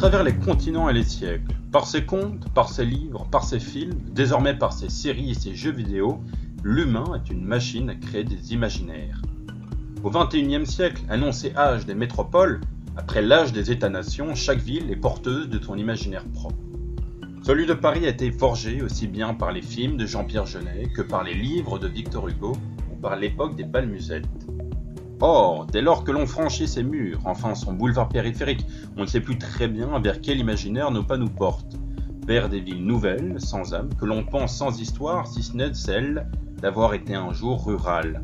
Travers les continents et les siècles, par ses contes, par ses livres, par ses films, désormais par ses séries et ses jeux vidéo, l'humain est une machine à créer des imaginaires. Au XXIe siècle, annoncé âge des métropoles, après l'âge des États-nations, chaque ville est porteuse de son imaginaire propre. Celui de Paris a été forgé aussi bien par les films de Jean-Pierre Jeunet que par les livres de Victor Hugo ou par l'époque des balmusettes. Or, dès lors que l'on franchit ces murs, enfin son boulevard périphérique, on ne sait plus très bien vers quel imaginaire nos pas nous portent. Vers des villes nouvelles, sans âme, que l'on pense sans histoire, si ce n'est celle d'avoir été un jour rurales.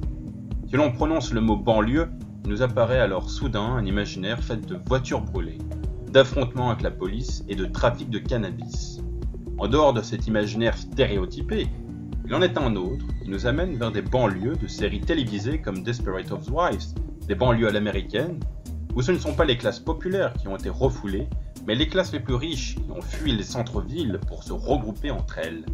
Si l'on prononce le mot banlieue, nous apparaît alors soudain un imaginaire fait de voitures brûlées, d'affrontements avec la police et de trafic de cannabis. En dehors de cet imaginaire stéréotypé, il en est un autre qui nous amène vers des banlieues de séries télévisées comme Desperate Housewives, des banlieues à l'américaine, où ce ne sont pas les classes populaires qui ont été refoulées, mais les classes les plus riches qui ont fui les centres-villes pour se regrouper entre elles.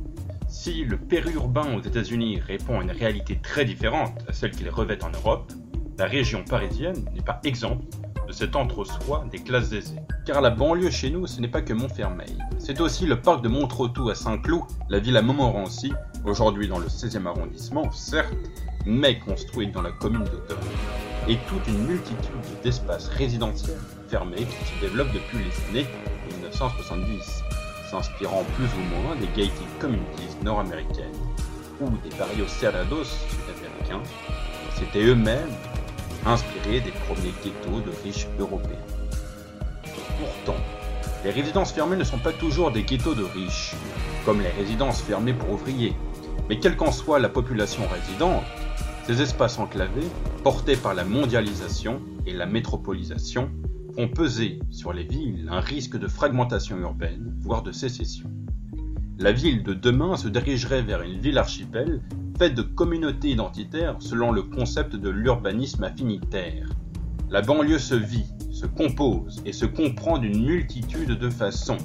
Si le périurbain aux États-Unis répond à une réalité très différente à celle qu'il revêt en Europe, la région parisienne n'est pas exempte de cet entre-soi des classes aisées. Car la banlieue chez nous, ce n'est pas que Montfermeil. C'est aussi le parc de Montretout à Saint-Cloud, la ville à Montmorency, aujourd'hui dans le 16e arrondissement, certes, mais construite dans la commune d'Auteuil, et toute une multitude d'espaces résidentiels fermés qui se développent depuis les années 1970, s'inspirant plus ou moins des gated communities nord-américaines ou des barrios cerrados sud-américains, c'était eux-mêmes inspirés des premiers ghettos de riches européens. Pourtant, les résidences fermées ne sont pas toujours des ghettos de riches, comme les résidences fermées pour ouvriers. Mais quelle qu'en soit la population résidente, ces espaces enclavés, portés par la mondialisation et la métropolisation, font peser sur les villes un risque de fragmentation urbaine, voire de sécession. La ville de demain se dirigerait vers une ville archipel faite de communautés identitaires selon le concept de l'urbanisme affinitaire. La banlieue se vit, se compose et se comprend d'une multitude de façons.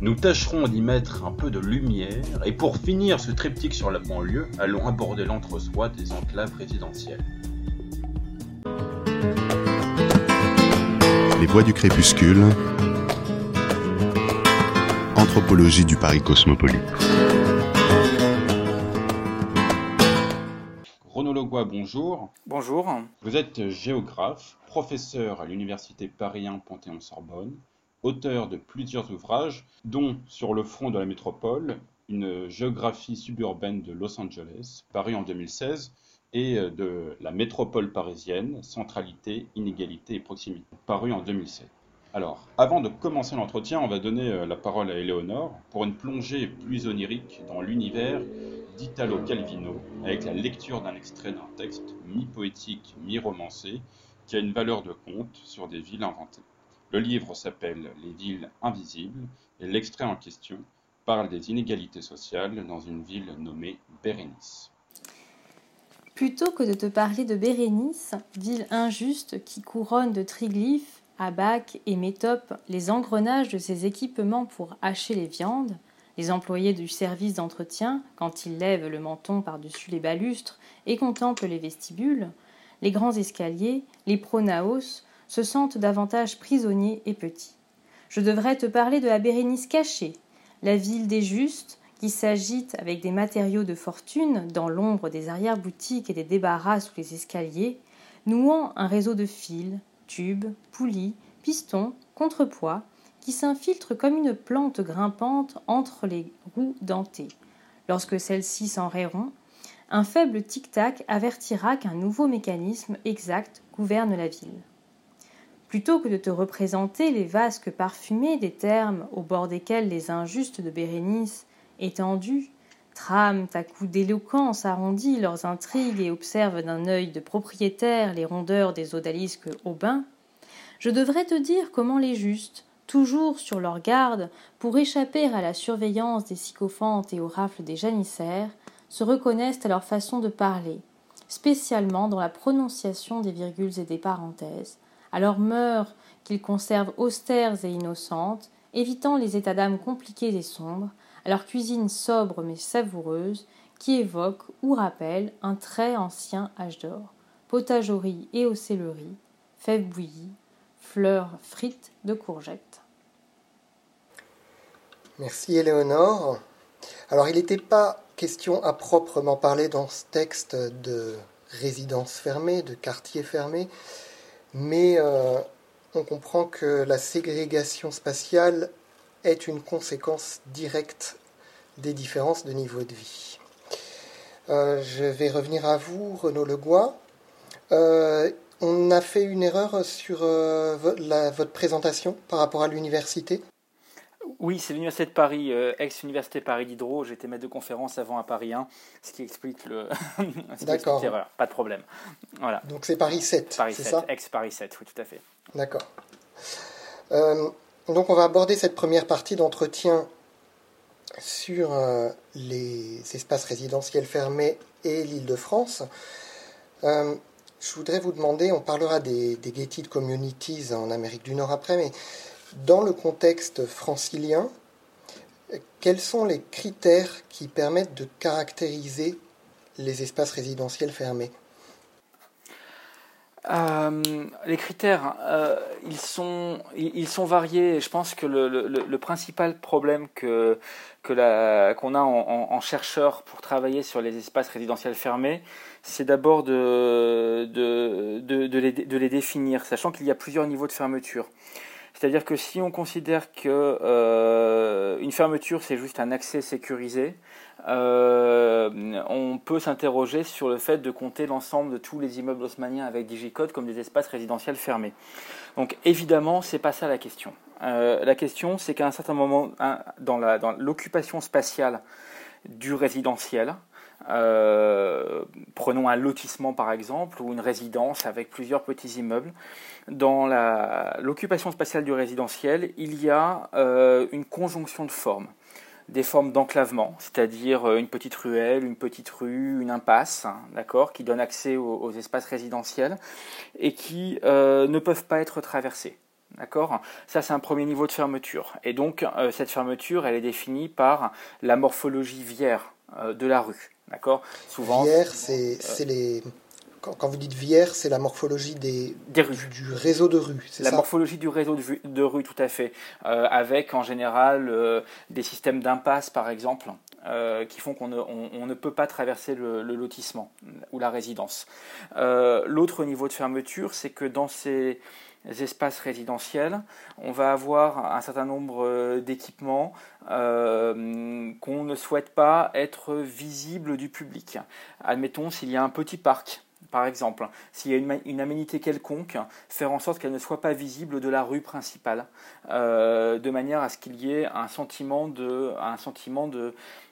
Nous tâcherons d'y mettre un peu de lumière et pour finir ce triptyque sur la banlieue, allons aborder l'entre-soi des enclaves résidentielles. Les voix du crépuscule. Anthropologie du Paris cosmopolite. Bonjour. Bonjour. Vous êtes géographe, professeur à l'université Paris 1 Panthéon-Sorbonne, auteur de plusieurs ouvrages, dont Sur le front de la métropole, une géographie suburbaine de Los Angeles, paru en 2016, et de La métropole parisienne, centralité, inégalité et proximité, paru en 2007. Alors, avant de commencer l'entretien, on va donner euh, la parole à Éléonore pour une plongée plus onirique dans l'univers d'Italo Calvino, avec la lecture d'un extrait d'un texte mi-poétique, mi-romancé, qui a une valeur de conte sur des villes inventées. Le livre s'appelle Les villes invisibles, et l'extrait en question parle des inégalités sociales dans une ville nommée Bérénice. Plutôt que de te parler de Bérénice, ville injuste qui couronne de triglyphes Abac et Métope les engrenages de ses équipements pour hacher les viandes, les employés du service d'entretien, quand ils lèvent le menton par-dessus les balustres et contemplent les vestibules, les grands escaliers, les pronaos, se sentent davantage prisonniers et petits. Je devrais te parler de la Bérénice cachée, la ville des justes, qui s'agite avec des matériaux de fortune dans l'ombre des arrière-boutiques et des débarras sous les escaliers, nouant un réseau de fils, tubes, poulies, pistons, contrepoids, qui s'infiltrent comme une plante grimpante entre les roues dentées. Lorsque celles-ci s'enrayeront, un faible tic-tac avertira qu'un nouveau mécanisme exact gouverne la ville. Plutôt que de te représenter les vasques parfumées des termes au bord desquels les injustes de Bérénice, étendus, trament à coups d'éloquence arrondis leurs intrigues et observent d'un œil de propriétaire les rondeurs des odalisques aubins, je devrais te dire comment les justes, toujours sur leur garde pour échapper à la surveillance des sycophantes et aux rafles des janissaires, se reconnaissent à leur façon de parler, spécialement dans la prononciation des virgules et des parenthèses, à leurs mœurs qu'ils conservent austères et innocentes, évitant les états d'âme compliqués et sombres, à leur cuisine sobre mais savoureuse, qui évoque ou rappelle un très ancien âge d'or, potagerie et aux fèves bouillies, fleurs frites de courgettes. Merci Éléonore. Alors il n'était pas question à proprement parler dans ce texte de résidence fermée, de quartier fermé, mais euh, on comprend que la ségrégation spatiale est une conséquence directe des différences de niveau de vie. Euh, je vais revenir à vous, Renaud Legois. Euh, on a fait une erreur sur votre présentation par rapport à l'université? Oui, c'est l'Université de Paris, euh, ex-Université Paris Diderot. J'étais maître de conférence avant à Paris 1, ce qui explique le. D'accord. Pas de problème. Voilà. Donc c'est Paris 7. Paris 7, ex-Paris 7, oui, tout à fait. D'accord. Euh, donc on va aborder cette première partie d'entretien sur euh, les espaces résidentiels fermés et l'île de France. Je voudrais vous demander, on parlera des, des gated communities en Amérique du Nord après, mais dans le contexte francilien, quels sont les critères qui permettent de caractériser les espaces résidentiels fermés euh, les critères, euh, ils, sont, variés. Je pense que le, principal problème qu'on a en, en, chercheur pour travailler sur les espaces résidentiels fermés, c'est d'abord de, les, définir, sachant qu'il y a plusieurs niveaux de fermeture. C'est-à-dire que si on considère que euh, fermeture c'est juste un accès sécurisé, euh, on peut s'interroger sur le fait de compter l'ensemble de tous les immeubles haussmanniens avec digicode comme des espaces résidentiels fermés. Donc évidemment, c'est pas ça la question. Euh, la question, c'est qu'à un certain moment, dans l'occupation spatiale du résidentiel, prenons un lotissement par exemple ou une résidence avec plusieurs petits immeubles dans l'occupation spatiale du résidentiel, il y a euh, une conjonction de formes. Des formes d'enclavement, c'est-à-dire euh, une petite ruelle, une petite rue, une impasse, hein, d'accord, qui donnent accès aux, espaces résidentiels et qui euh, ne peuvent pas être traversés. D'accord Ça, c'est un premier niveau de fermeture. Et donc, cette fermeture, elle est définie par la morphologie vière de la rue. D'accord Souvent. C'est les quand, vous dites vière, c'est la morphologie des, rues. Du, réseau de rues, La morphologie du réseau de, de rues, tout à fait. Euh, avec en général euh, des systèmes d'impasse, par exemple, euh, qui font qu'on ne, on, ne, peut pas traverser le, lotissement ou la résidence. L'autre niveau de fermeture, c'est que dans ces espaces résidentiels, on va avoir un certain nombre d'équipements qu'on ne souhaite pas être visibles du public. Admettons s'il y a un petit parc par exemple, s'il y a une, aménité quelconque, faire en sorte qu'elle ne soit pas visible de la rue principale, euh, de manière à ce qu'il y ait un sentiment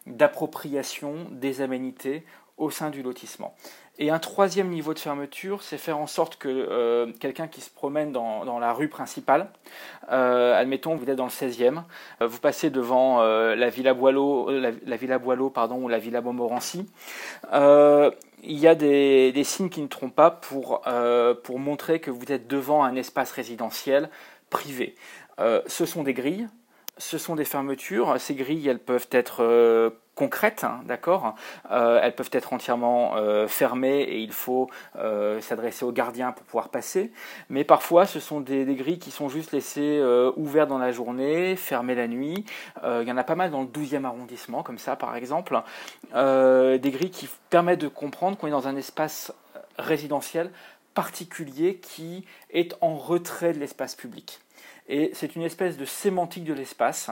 d'appropriation des aménités au sein du lotissement. Et un troisième niveau de fermeture, c'est faire en sorte que euh, quelqu'un qui se promène dans, la rue principale, euh, admettons vous êtes dans le 16e, vous passez devant la Villa Boileau, la, Villa Boileau pardon, ou la Villa Montmorency, il y a des, signes qui ne trompent pas pour, euh, pour montrer que vous êtes devant un espace résidentiel privé. Euh, ce sont des grilles, ce sont des fermetures. Ces grilles, elles peuvent être euh, concrètes, hein, d'accord Elles peuvent être entièrement fermées et il faut s'adresser aux gardiens pour pouvoir passer. Mais parfois, ce sont des, grilles qui sont juste laissées ouvertes dans la journée, fermées la nuit. il y en a pas mal dans le 12e arrondissement, comme ça, par exemple. des grilles qui permettent de comprendre qu'on est dans un espace résidentiel particulier qui est en retrait de l'espace public. Et c'est une espèce de sémantique de l'espace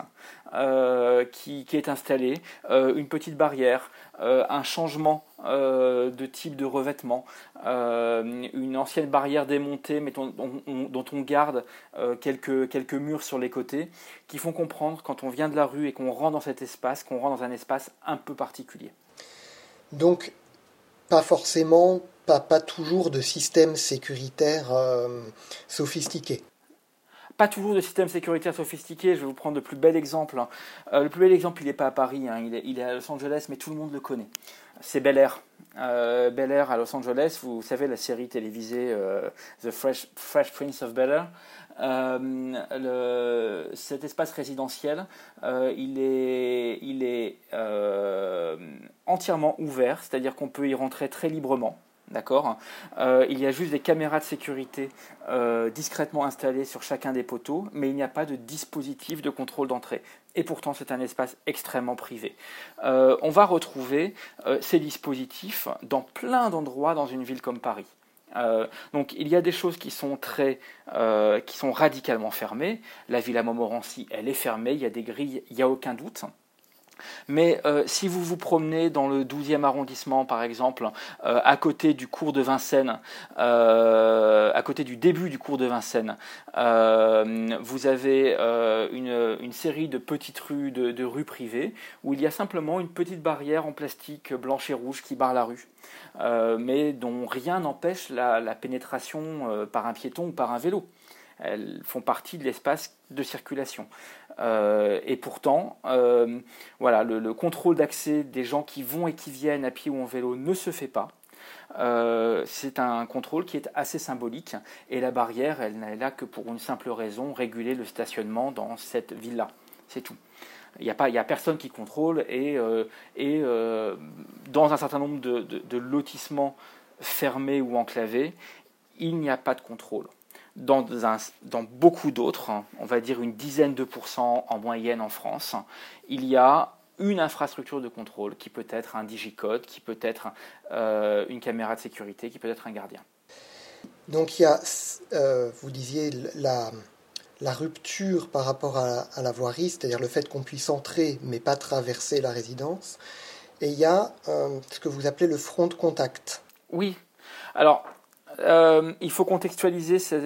euh, qui, est installée, euh, une petite barrière, euh, un changement de type de revêtement, une ancienne barrière démontée mais dont on garde quelques, murs sur les côtés, qui font comprendre quand on vient de la rue et qu'on rentre dans cet espace, qu'on rentre dans un espace un peu particulier. Donc, pas forcément, pas toujours de système sécuritaire sophistiqué pas toujours de système sécuritaire sophistiqué. Je vais vous prendre le plus bel exemple. Hein. Euh, le plus bel exemple, il n'est pas à Paris, hein. il, est, à Los Angeles, mais tout le monde le connaît. C'est Bel Air. Euh, Bel Air à Los Angeles, vous savez la série télévisée euh, The Fresh, Fresh, Prince of Bel Air. cet espace résidentiel, il est, il est entièrement ouvert, c'est-à-dire qu'on peut y rentrer très librement. D'accord euh, Il y a juste des caméras de sécurité euh, discrètement installées sur chacun des poteaux, mais il n'y a pas de dispositif de contrôle d'entrée. Et pourtant, c'est un espace extrêmement privé. Euh, on va retrouver ces dispositifs dans plein d'endroits dans une ville comme Paris. donc il y a des choses qui sont très, qui sont radicalement fermées. La villa Montmorency, elle est fermée. Il y a des grilles, il n'y a aucun doute. Mais euh, si vous vous promenez dans le 12e arrondissement, par exemple, euh, à côté du cours de Vincennes, euh, à côté du début du cours de Vincennes, vous avez une, série de petites rues, de, rues privées, où il y a simplement une petite barrière en plastique blanche et rouge qui barre la rue, mais dont rien n'empêche la, pénétration par un piéton ou par un vélo elles font partie de l'espace de circulation. Euh, et pourtant, euh, voilà, le, contrôle d'accès des gens qui vont et qui viennent à pied ou en vélo ne se fait pas. Euh, c'est un contrôle qui est assez symbolique et la barrière, elle n'est là que pour une simple raison, réguler le stationnement dans cette ville-là. C'est tout. Il n'y a, a personne qui contrôle et, et dans un certain nombre de, de lotissements fermés ou enclavés, il n'y a pas de contrôle dans, dans beaucoup d'autres, on va dire une dizaine de pourcents en moyenne en France, il y a une infrastructure de contrôle qui peut être un digicode, qui peut être euh, une caméra de sécurité, qui peut être un gardien. Donc il y a, euh, vous disiez, la, la, rupture par rapport à, la voirie, c'est-à-dire le fait qu'on puisse entrer mais pas traverser la résidence. Et il y a euh, ce que vous appelez le front de contact. Oui. Alors, euh, il faut contextualiser ces,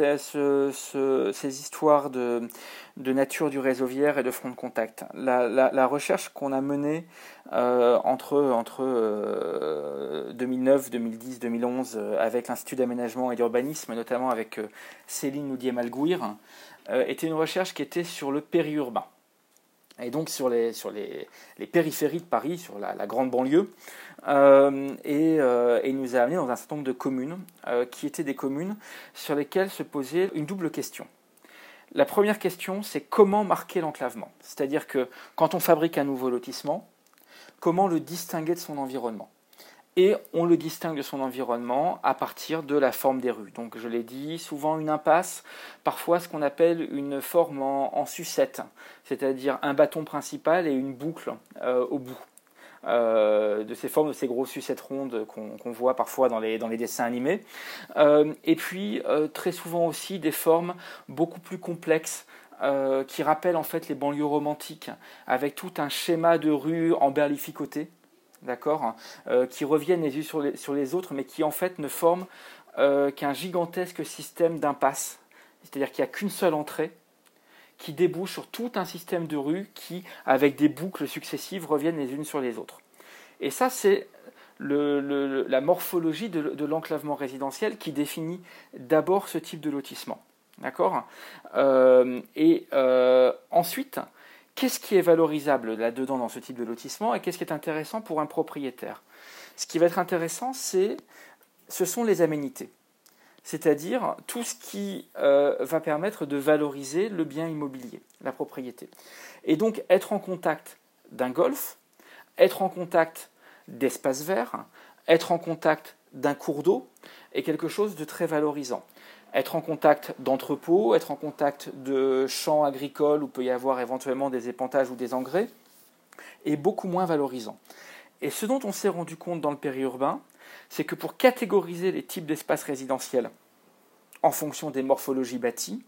histoires de, nature du réseau vière et de front de contact. La, recherche qu'on a menée euh, entre, entre 2009, 2010, 2011 avec l'Institut d'aménagement et d'urbanisme, notamment avec euh, Céline Noudier-Malgouir, était une recherche qui était sur le périurbain et donc sur les, sur périphéries de Paris, sur la, grande banlieue, euh, et, euh, et, nous a amené dans un certain nombre de communes euh, qui étaient des communes sur lesquelles se posait une double question. La première question, c'est comment marquer l'enclavement? C'est-à-dire que quand on fabrique un nouveau lotissement, comment le distinguer de son environnement? Et on le distingue de son environnement à partir de la forme des rues. Donc je l'ai dit, souvent une impasse, parfois ce qu'on appelle une forme en, sucette, c'est-à-dire un bâton principal et une boucle euh, au bout. Euh, de ces formes, de ces grosses sucettes rondes qu'on voit parfois dans les, dessins animés. Euh, et puis très souvent aussi des formes beaucoup plus complexes, qui rappellent en fait les banlieues romantiques, avec tout un schéma de rue en berlificoté, d'accord, euh, qui reviennent les unes sur les, sur les, autres, mais qui en fait ne forment euh, qu'un gigantesque système d'impasse. C'est-à-dire qu'il n'y a qu'une seule entrée qui débouche sur tout un système de rues qui, avec des boucles successives, reviennent les unes sur les autres. Et ça, c'est la morphologie de, l'enclavement résidentiel qui définit d'abord ce type de lotissement. D'accord? Euh, Et ensuite, qu'est-ce qui est valorisable là-dedans dans ce type de lotissement et qu'est-ce qui est intéressant pour un propriétaire? Ce qui va être intéressant, c'est, ce sont les aménités, c'est-à-dire tout ce qui euh, va permettre de valoriser le bien immobilier, la propriété. Et donc être en contact d'un golf, être en contact d'espaces verts, être en contact d'un cours d'eau est quelque chose de très valorisant être en contact d'entrepôts, être en contact de champs agricoles où peut y avoir éventuellement des épantages ou des engrais, est beaucoup moins valorisant. Et ce dont on s'est rendu compte dans le périurbain, c'est que pour catégoriser les types d'espaces résidentiels en fonction des morphologies bâties,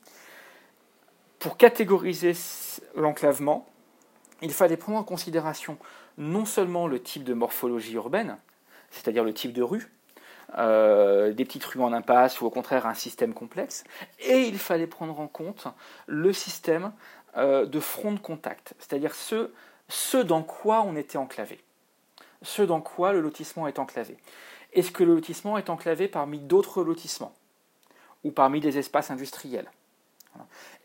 pour catégoriser l'enclavement, il fallait prendre en considération non seulement le type de morphologie urbaine, c'est-à-dire le type de rue, euh, des petites rues en impasse ou au contraire un système complexe. Et il fallait prendre en compte le système euh, de front de contact, c'est-à-dire ce, ce dans quoi on était enclavé, ce dans quoi le lotissement est enclavé. Est-ce que le lotissement est enclavé parmi d'autres lotissements ou parmi des espaces industriels?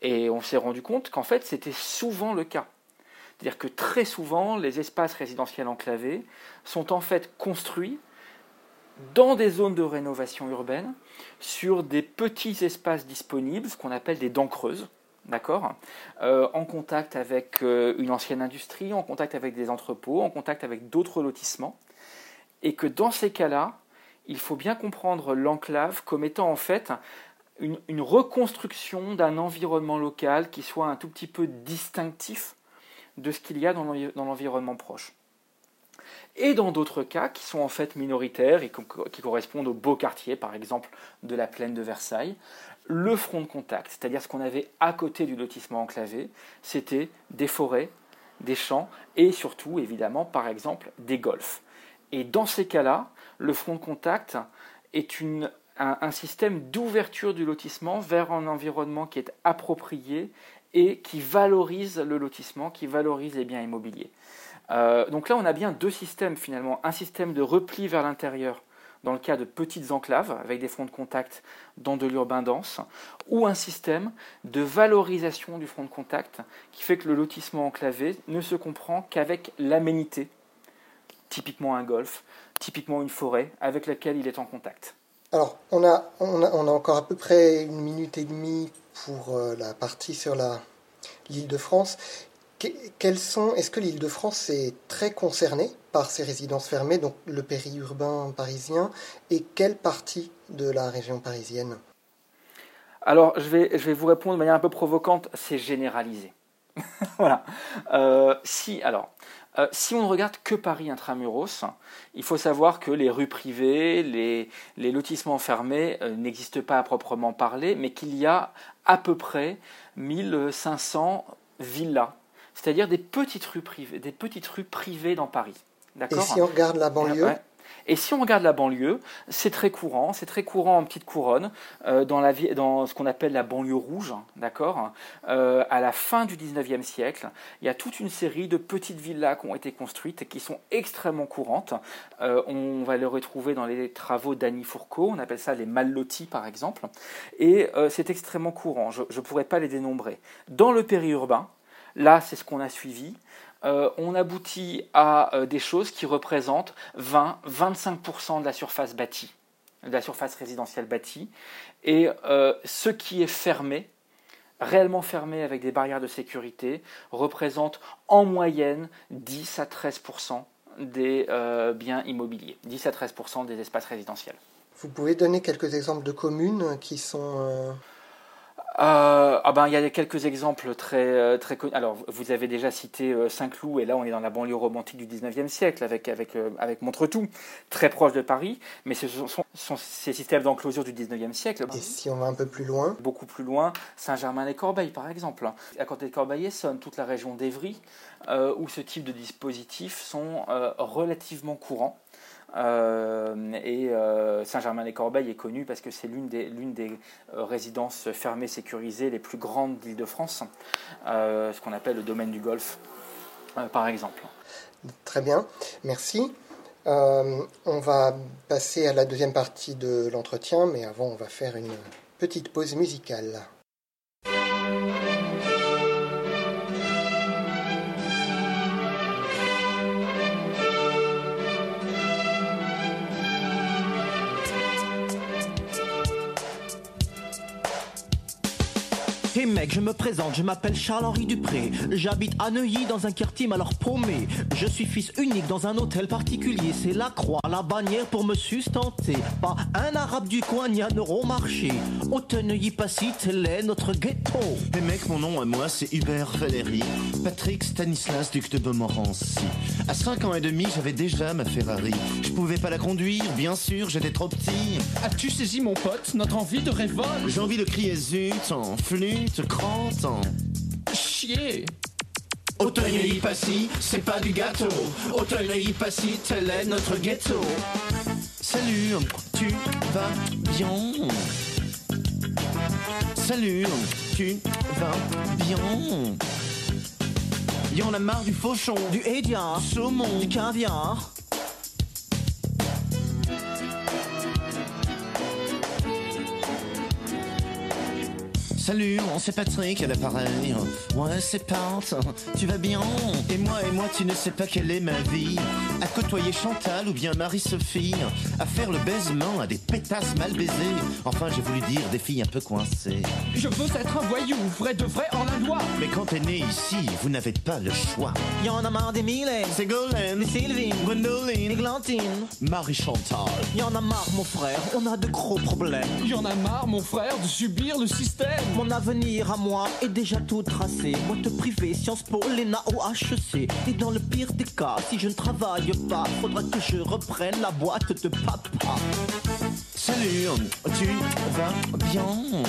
Et on s'est rendu compte qu'en fait c'était souvent le cas. C'est-à-dire que très souvent, les espaces résidentiels enclavés sont en fait construits dans des zones de rénovation urbaine, sur des petits espaces disponibles, ce qu'on appelle des dents creuses, d'accord, euh, en contact avec euh, une ancienne industrie, en contact avec des entrepôts, en contact avec d'autres lotissements, et que dans ces cas-là, il faut bien comprendre l'enclave comme étant en fait une, reconstruction d'un environnement local qui soit un tout petit peu distinctif de ce qu'il y a dans l'environnement proche. Et dans d'autres cas qui sont en fait minoritaires et qui correspondent aux beaux quartiers, par exemple de la plaine de Versailles, le front de contact, c'est-à-dire ce qu'on avait à côté du lotissement enclavé, c'était des forêts, des champs et surtout, évidemment, par exemple, des golfs. Et dans ces cas-là, le front de contact est un, système d'ouverture du lotissement vers un environnement qui est approprié et qui valorise le lotissement, qui valorise les biens immobiliers. Euh, donc là, on a bien deux systèmes finalement. Un système de repli vers l'intérieur dans le cas de petites enclaves avec des fronts de contact dans de l'urbain dense, ou un système de valorisation du front de contact qui fait que le lotissement enclavé ne se comprend qu'avec l'aménité, typiquement un golf, typiquement une forêt avec laquelle il est en contact. Alors, on a, a, encore à peu près une minute et demie pour euh, la partie sur l'île de France. Quels sont, est-ce que l'île de France est très concernée par ces résidences fermées, donc le périurbain parisien, et quelle partie de la région parisienne? Alors, je vais, je vais vous répondre de manière un peu provocante, c'est généralisé. voilà. Euh, si, alors, euh, si on ne regarde que Paris intramuros, il faut savoir que les rues privées, les, lotissements fermés euh, n'existent pas à proprement parler, mais qu'il y a à peu près 1500 villas, c'est-à-dire des petites rues privées, des petites rues privées dans Paris. Et si on regarde la banlieue et si on regarde la banlieue, c'est très courant, c'est très courant en petite couronne, euh, dans, la, dans ce qu'on appelle la banlieue rouge, d'accord euh, À la fin du 19e siècle, il y a toute une série de petites villas qui ont été construites et qui sont extrêmement courantes. Euh, on va les retrouver dans les travaux d'Annie Fourcault, on appelle ça les mallotis par exemple, et c'est extrêmement courant, je ne pourrais pas les dénombrer. Dans le périurbain, là c'est ce qu'on a suivi, euh, on aboutit à euh, des choses qui représentent 20-25% de la surface bâtie, de la surface résidentielle bâtie. Et euh, ce qui est fermé, réellement fermé avec des barrières de sécurité, représente en moyenne 10 à 13% des biens immobiliers, 10 à 13% des espaces résidentiels. Vous pouvez donner quelques exemples de communes qui sont euh, ah ben, il y a quelques exemples très, euh, très connus. Alors, vous avez déjà cité euh, Saint-Cloud, et là, on est dans la banlieue romantique du 19e siècle, avec, avec, avec Montretout, très proche de Paris, mais ce sont, ces systèmes d'enclosure du 19e siècle. Et si on va un peu plus loin? Beaucoup plus loin, Saint-Germain-les-Corbeilles, par exemple. À côté de Corbeil-Essonne, toute la région d'Evry, où ce type de dispositifs sont relativement courants. Euh, et euh, Saint-Germain-les-Corbeilles est connu parce que c'est l'une des, l'une des euh, résidences fermées sécurisées les plus grandes d'Île-de-France, ce qu'on appelle le domaine du Golfe, par exemple. Très bien, merci. on va passer à la deuxième partie de l'entretien, mais avant on va faire une petite pause musicale. Mec, je me présente, je m'appelle Charles-Henri Dupré. J'habite à Neuilly dans un quartier alors paumé. Je suis fils unique dans un hôtel particulier. C'est la croix, la bannière pour me sustenter. Pas un arabe du coin ni un euro marché. Hôtel Neuilly Passy, tel est notre ghetto. Hey mec, mon nom à moi c'est Hubert Valéry. Patrick Stanislas, duc de Montmorency. À 5 ans et demi, j'avais déjà ma Ferrari. Je pouvais pas la conduire, bien sûr, j'étais trop petit. As-tu saisi mon pote, notre envie de révolte? J'ai envie de crier zut en flûte te crotte. Chier. Auteuil Passy, c'est pas du gâteau. Auteuil Passy, tel est notre ghetto. Salut, tu vas bien? Salut, tu vas bien? Y'en a marre du fauchon, du hédia, du saumon, du caviar. Salut, on c'est Patrick à l'appareil. Ouais, c'est Pat. Tu vas bien Et moi, et moi, tu ne sais pas quelle est ma vie. À côtoyer Chantal ou bien Marie-Sophie. À faire le baisement à des pétasses mal baisées. Enfin, j'ai voulu dire des filles un peu coincées. Je veux être un voyou, vrai de vrai en la loi. Mais quand t'es né ici, vous n'avez pas le choix. Y en a marre des Mylène, C'est Golène, des Sylvie, Gwendoline, Églantine. Marie-Chantal. Y en a marre, mon frère, on a de gros problèmes. Y en a marre, mon frère, de subir le système. Mon avenir à moi est déjà tout tracé. Boîte privée, Sciences Po, l'ENA au HEC. Et dans le pire des cas, si je ne travaille pas, faudra que je reprenne la boîte de papa. Salut, tu vas bien?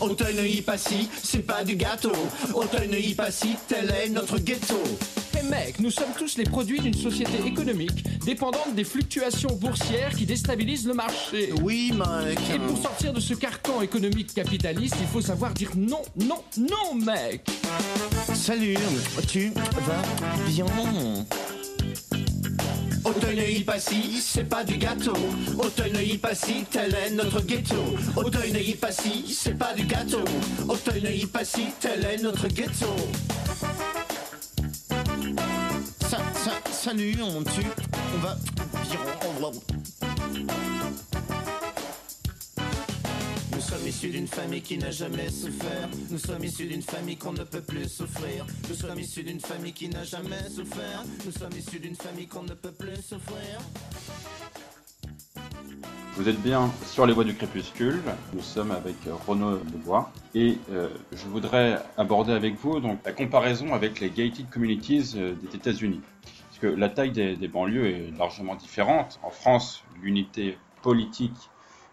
Auteuil-Neuilly-Passy, c'est pas du gâteau. Auteuil-Neuilly-Passy, tel est notre ghetto. Mec, nous sommes tous les produits d'une société économique dépendante des fluctuations boursières qui déstabilisent le marché. Oui, mec. Et pour sortir de ce carcan économique capitaliste, il faut savoir dire non, non, non, mec. Salut, tu vas bien? Auteuil-Neuilly-Passy, c'est pas du gâteau. Auteuil-Neuilly-Passy, tel est notre ghetto. Auteuil-Neuilly-Passy, c'est pas du gâteau. Auteuil-Neuilly-Passy, tel est notre ghetto. Salut, on tue, on va. Nous sommes issus d'une famille qui n'a jamais souffert. Nous sommes issus d'une famille qu'on ne peut plus souffrir. Nous sommes issus d'une famille qui n'a jamais souffert. Nous sommes issus d'une famille qu'on ne peut plus souffrir. Vous êtes bien sur les voies du crépuscule. Nous sommes avec euh, Renaud Dubois et euh, je voudrais aborder avec vous donc la comparaison avec les gated communities euh, des États-Unis. Parce que la taille des, banlieues est largement différente. En France, l'unité politique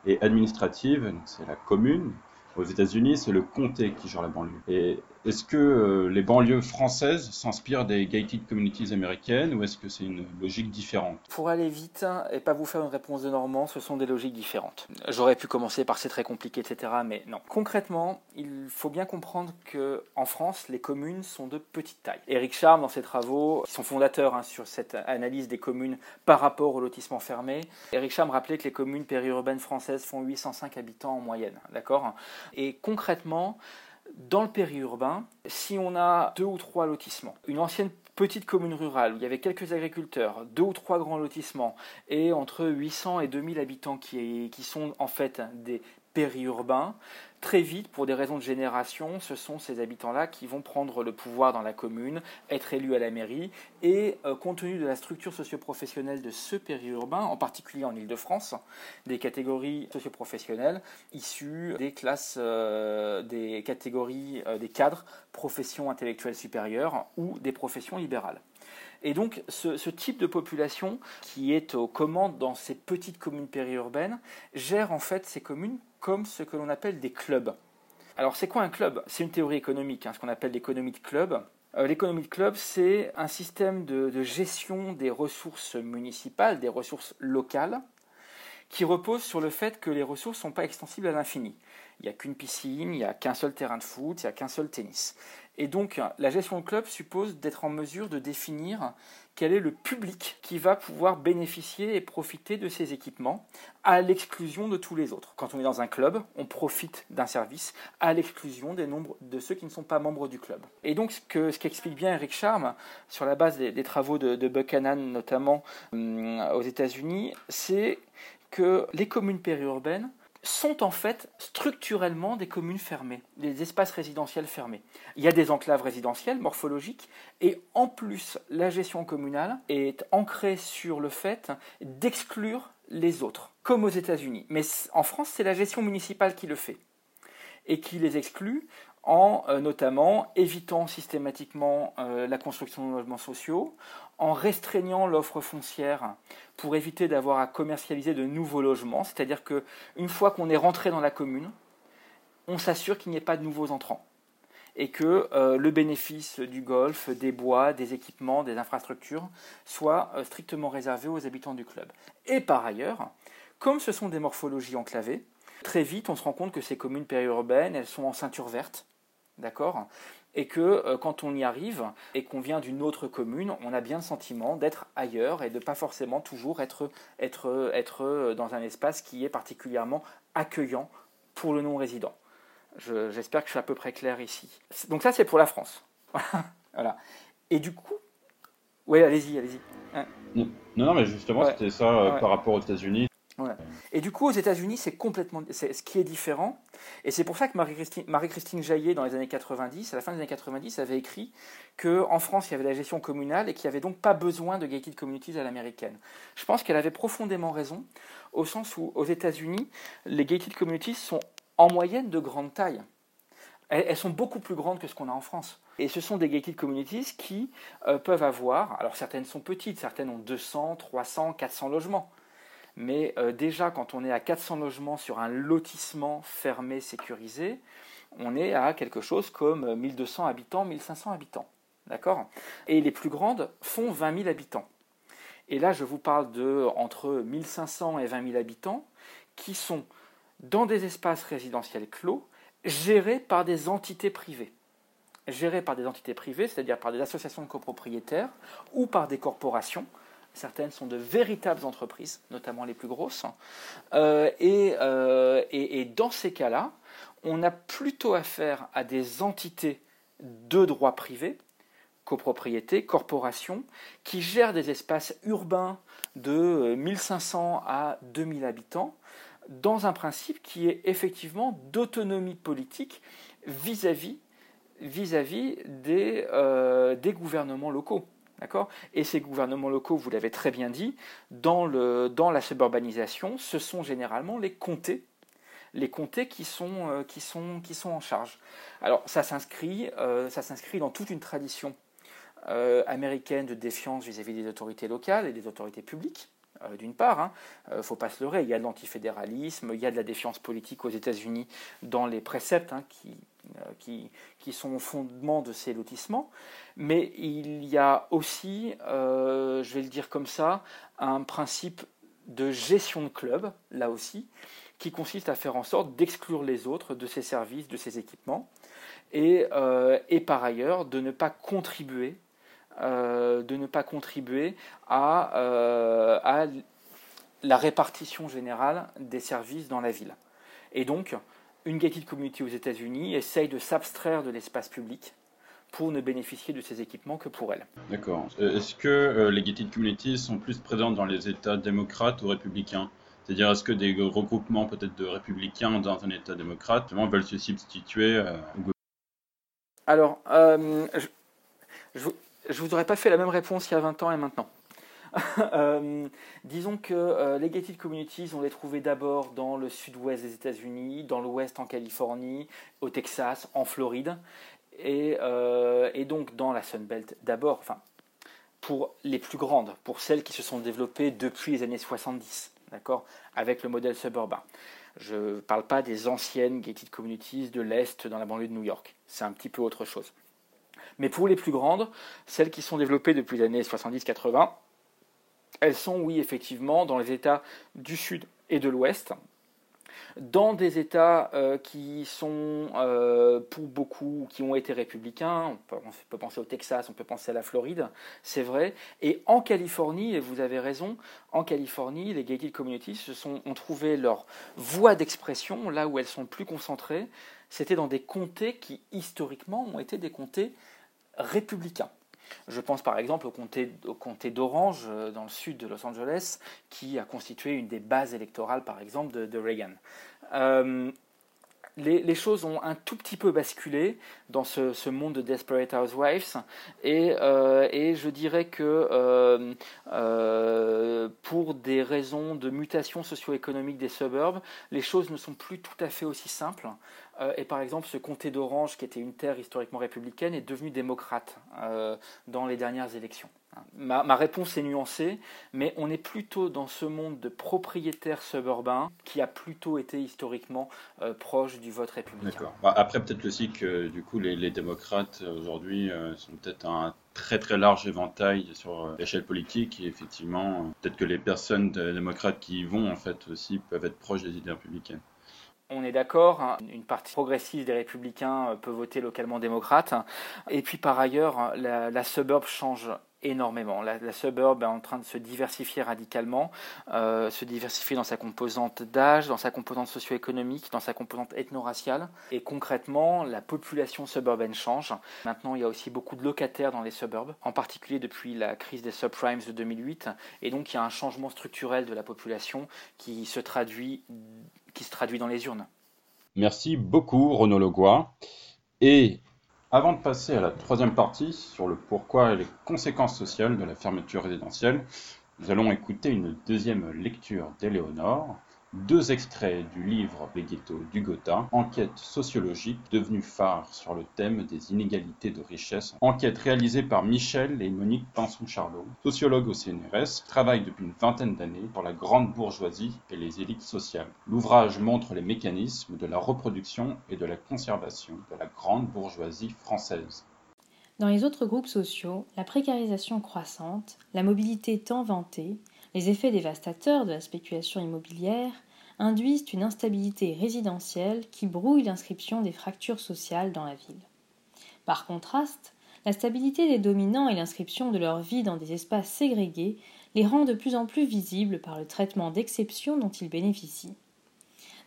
et administrative, c'est la commune. Aux États-Unis, c'est le comté qui gère la banlieue. Est-ce que euh, les banlieues françaises s'inspirent des gated communities américaines ou est-ce que c'est une logique différente? Pour aller vite et pas vous faire une réponse de Normand, ce sont des logiques différentes. J'aurais pu commencer par c'est très compliqué, etc. Mais non. Concrètement, il faut bien comprendre que en France, les communes sont de petite taille. Éric Charme, dans ses travaux, qui sont fondateurs hein, sur cette analyse des communes par rapport au lotissement fermé, Éric Charme rappelait que les communes périurbaines françaises font 805 habitants en moyenne. D'accord? Et concrètement, dans le périurbain, si on a deux ou trois lotissements, une ancienne petite commune rurale où il y avait quelques agriculteurs, deux ou trois grands lotissements et entre 800 et 2000 habitants qui, sont en fait des périurbains, très vite, pour des raisons de génération, ce sont ces habitants-là qui vont prendre le pouvoir dans la commune, être élus à la mairie, et euh, compte tenu de la structure socioprofessionnelle de ce périurbain, en particulier en Ile-de-France, des catégories socioprofessionnelles issues des classes, euh, des catégories, euh, des cadres, professions intellectuelles supérieures ou des professions libérales. Et donc, ce, ce, type de population qui est aux commandes dans ces petites communes périurbaines gère en fait ces communes comme ce que l'on appelle des clubs. Alors, c'est quoi un club? C'est une théorie économique, hein, ce qu'on appelle l'économie de club. Euh, l'économie de club, c'est un système de, de gestion des ressources municipales, des ressources locales, qui repose sur le fait que les ressources ne sont pas extensibles à l'infini. Il n'y a qu'une piscine, il n'y a qu'un seul terrain de foot, il n'y a qu'un seul tennis. Et donc, la gestion de club suppose d'être en mesure de définir quel est le public qui va pouvoir bénéficier et profiter de ces équipements, à l'exclusion de tous les autres. Quand on est dans un club, on profite d'un service à l'exclusion des nombres de ceux qui ne sont pas membres du club. Et donc, ce que ce qu'explique bien Eric Charme, sur la base des, des travaux de, de, Buchanan notamment hum, aux États-Unis, c'est que les communes périurbaines sont en fait structurellement des communes fermées, des espaces résidentiels fermés. Il y a des enclaves résidentielles morphologiques et en plus la gestion communale est ancrée sur le fait d'exclure les autres, comme aux États-Unis. Mais en France, c'est la gestion municipale qui le fait et qui les exclut en euh, notamment évitant systématiquement euh, la construction de logements sociaux, en restreignant l'offre foncière pour éviter d'avoir à commercialiser de nouveaux logements, c'est-à-dire que une fois qu'on est rentré dans la commune, on s'assure qu'il n'y ait pas de nouveaux entrants. Et que euh, le bénéfice du golf, des bois, des équipements, des infrastructures soit euh, strictement réservé aux habitants du club. Et par ailleurs, comme ce sont des morphologies enclavées, très vite on se rend compte que ces communes périurbaines, elles sont en ceinture verte, d'accord? Et que euh, quand on y arrive et qu'on vient d'une autre commune, on a bien le sentiment d'être ailleurs et de pas forcément toujours être, être, être dans un espace qui est particulièrement accueillant pour le non-résident. J'espère que je suis à peu près clair ici. Donc ça, c'est pour la France. voilà. Et du coup, oui, allez-y, allez-y. Non, non, mais justement, c'était ça euh, par rapport aux États-Unis. Et du coup, aux États-Unis, c'est complètement c'est ce qui est différent. Et c'est pour ça que Marie-Christine Marie -Christine Jaillet, dans les années 90, à la fin des années 90, avait écrit qu'en France, il y avait la gestion communale et qu'il n'y avait donc pas besoin de gated communities à l'américaine. Je pense qu'elle avait profondément raison, au sens où, aux États-Unis, les gated communities sont en moyenne de grande taille. Elles, sont beaucoup plus grandes que ce qu'on a en France. Et ce sont des gated communities qui euh, peuvent avoir, alors certaines sont petites, certaines ont 200, 300, 400 logements. Mais euh, déjà, quand on est à 400 logements sur un lotissement fermé, sécurisé, on est à quelque chose comme 1200 habitants, 1500 habitants. D'accord? Et les plus grandes font 20 000 habitants. Et là, je vous parle de entre 1500 et 20 000 habitants qui sont dans des espaces résidentiels clos gérés par des entités privées. Gérés par des entités privées, c'est-à-dire par des associations de copropriétaires ou par des corporations Certaines sont de véritables entreprises, notamment les plus grosses. Euh, euh, et, dans ces cas-là, on a plutôt affaire à des entités de droit privé, copropriété, corporations, qui gèrent des espaces urbains de 1500 à 2000 habitants, dans un principe qui est effectivement d'autonomie politique vis-à-vis euh, des gouvernements locaux. D'accord? Et ces gouvernements locaux, vous l'avez très bien dit, dans, le, dans la suburbanisation, ce sont généralement les comtés les comtés qui sont, euh, qui sont, qui sont en charge. Alors ça s'inscrit, euh, ça s'inscrit dans toute une tradition euh, américaine de défiance vis-à-vis des autorités locales et des autorités publiques. D'une part, il hein, faut pas se leurrer, il y a de l'antifédéralisme, il y a de la défiance politique aux États-Unis dans les préceptes hein, qui, qui, qui, sont au fondement de ces lotissements, mais il y a aussi, euh, je vais le dire comme ça, un principe de gestion de club, là aussi, qui consiste à faire en sorte d'exclure les autres de ces services, de ces équipements, et, euh, par ailleurs de ne pas contribuer, euh, de ne pas contribuer à, à la répartition générale des services dans la ville. Et donc, une gated community aux États-Unis essaye de s'abstraire de l'espace public pour ne bénéficier de ces équipements que pour elle. D'accord. Euh, est-ce que euh, les gated communities sont plus présentes dans les États démocrates ou républicains? C'est-à-dire, est-ce que des regroupements peut-être de républicains dans un État démocrate veulent se substituer euh, au Alors, je, je, vous aurais pas fait la même réponse il y a 20 ans et maintenant. disons que les gated communities, on les trouvait d'abord dans le sud-ouest des États-Unis, dans l'ouest en Californie, au Texas, en Floride. Euh, et, donc dans la Sunbelt d'abord, enfin, pour les plus grandes, pour celles qui se sont développées depuis les années 70, d'accord, avec le modèle suburbain. Je ne parle pas des anciennes gated communities de l'Est dans la banlieue de New York, c'est un petit peu autre chose. Mais pour les plus grandes, celles qui sont développées depuis les années 70-80, elles sont, oui, effectivement, dans les États du Sud et de l'Ouest, dans des États euh, qui sont euh, pour beaucoup, qui ont été républicains, on peut, penser au Texas, on peut penser à la Floride, c'est vrai, et en Californie, et vous avez raison, en Californie, les gated communities se sont, ont trouvé leur voie d'expression, là où elles sont plus concentrées, c'était dans des comtés qui historiquement ont été des comtés républicains. Je pense par exemple au comté, au comté d'Orange, euh, dans le sud de Los Angeles, qui a constitué une des bases électorales, par exemple, de, Reagan. Euh, les, choses ont un tout petit peu basculé dans ce, monde de Desperate Housewives et, euh, et je dirais que pour des raisons de mutation socio-économique des suburbs, les choses ne sont plus tout à fait aussi simples. Euh, et par exemple, ce comté d'Orange, qui était une terre historiquement républicaine, est devenu démocrate euh, dans les dernières élections. Ma, réponse est nuancée, mais on est plutôt dans ce monde de propriétaires suburbains qui a plutôt été historiquement euh, proche du vote républicain. D'accord. Bah, après, peut-être aussi que du coup, les, démocrates aujourd'hui sont peut-être un très très large éventail sur l'échelle politique et effectivement, peut-être que les personnes démocrates qui y vont en fait aussi peuvent être proches des idées républicaines. On est d'accord, hein, une partie progressive des républicains euh, peut voter localement démocrate. Et puis par ailleurs, la, suburb change énormément. La, suburb est en train de se diversifier radicalement, euh, se diversifier dans sa composante d'âge, dans sa composante socio-économique, dans sa composante ethno-raciale. Et concrètement, la population suburbaine change. Maintenant, il y a aussi beaucoup de locataires dans les suburbs, en particulier depuis la crise des subprimes de 2008. Et donc, il y a un changement structurel de la population qui se traduit, qui se traduit dans les urnes. Merci beaucoup, Renaud Legois. Et avant de passer à la troisième partie sur le pourquoi et les conséquences sociales de la fermeture résidentielle, nous allons écouter une deuxième lecture d'Éléonore deux extraits du livre Les ghettos du Gotha, enquête sociologique devenue phare sur le thème des inégalités de richesse, enquête réalisée par Michel et Monique Pinson-Charlot, sociologues au CNRS, travaillent depuis une vingtaine d'années pour la grande bourgeoisie et les élites sociales. L'ouvrage montre les mécanismes de la reproduction et de la conservation de la grande bourgeoisie française. Dans les autres groupes sociaux, la précarisation croissante, la mobilité tant vantée, les effets dévastateurs de la spéculation immobilière induisent une instabilité résidentielle qui brouille l'inscription des fractures sociales dans la ville. Par contraste, la stabilité des dominants et l'inscription de leur vie dans des espaces ségrégés les rend de plus en plus visibles par le traitement d'exception dont ils bénéficient.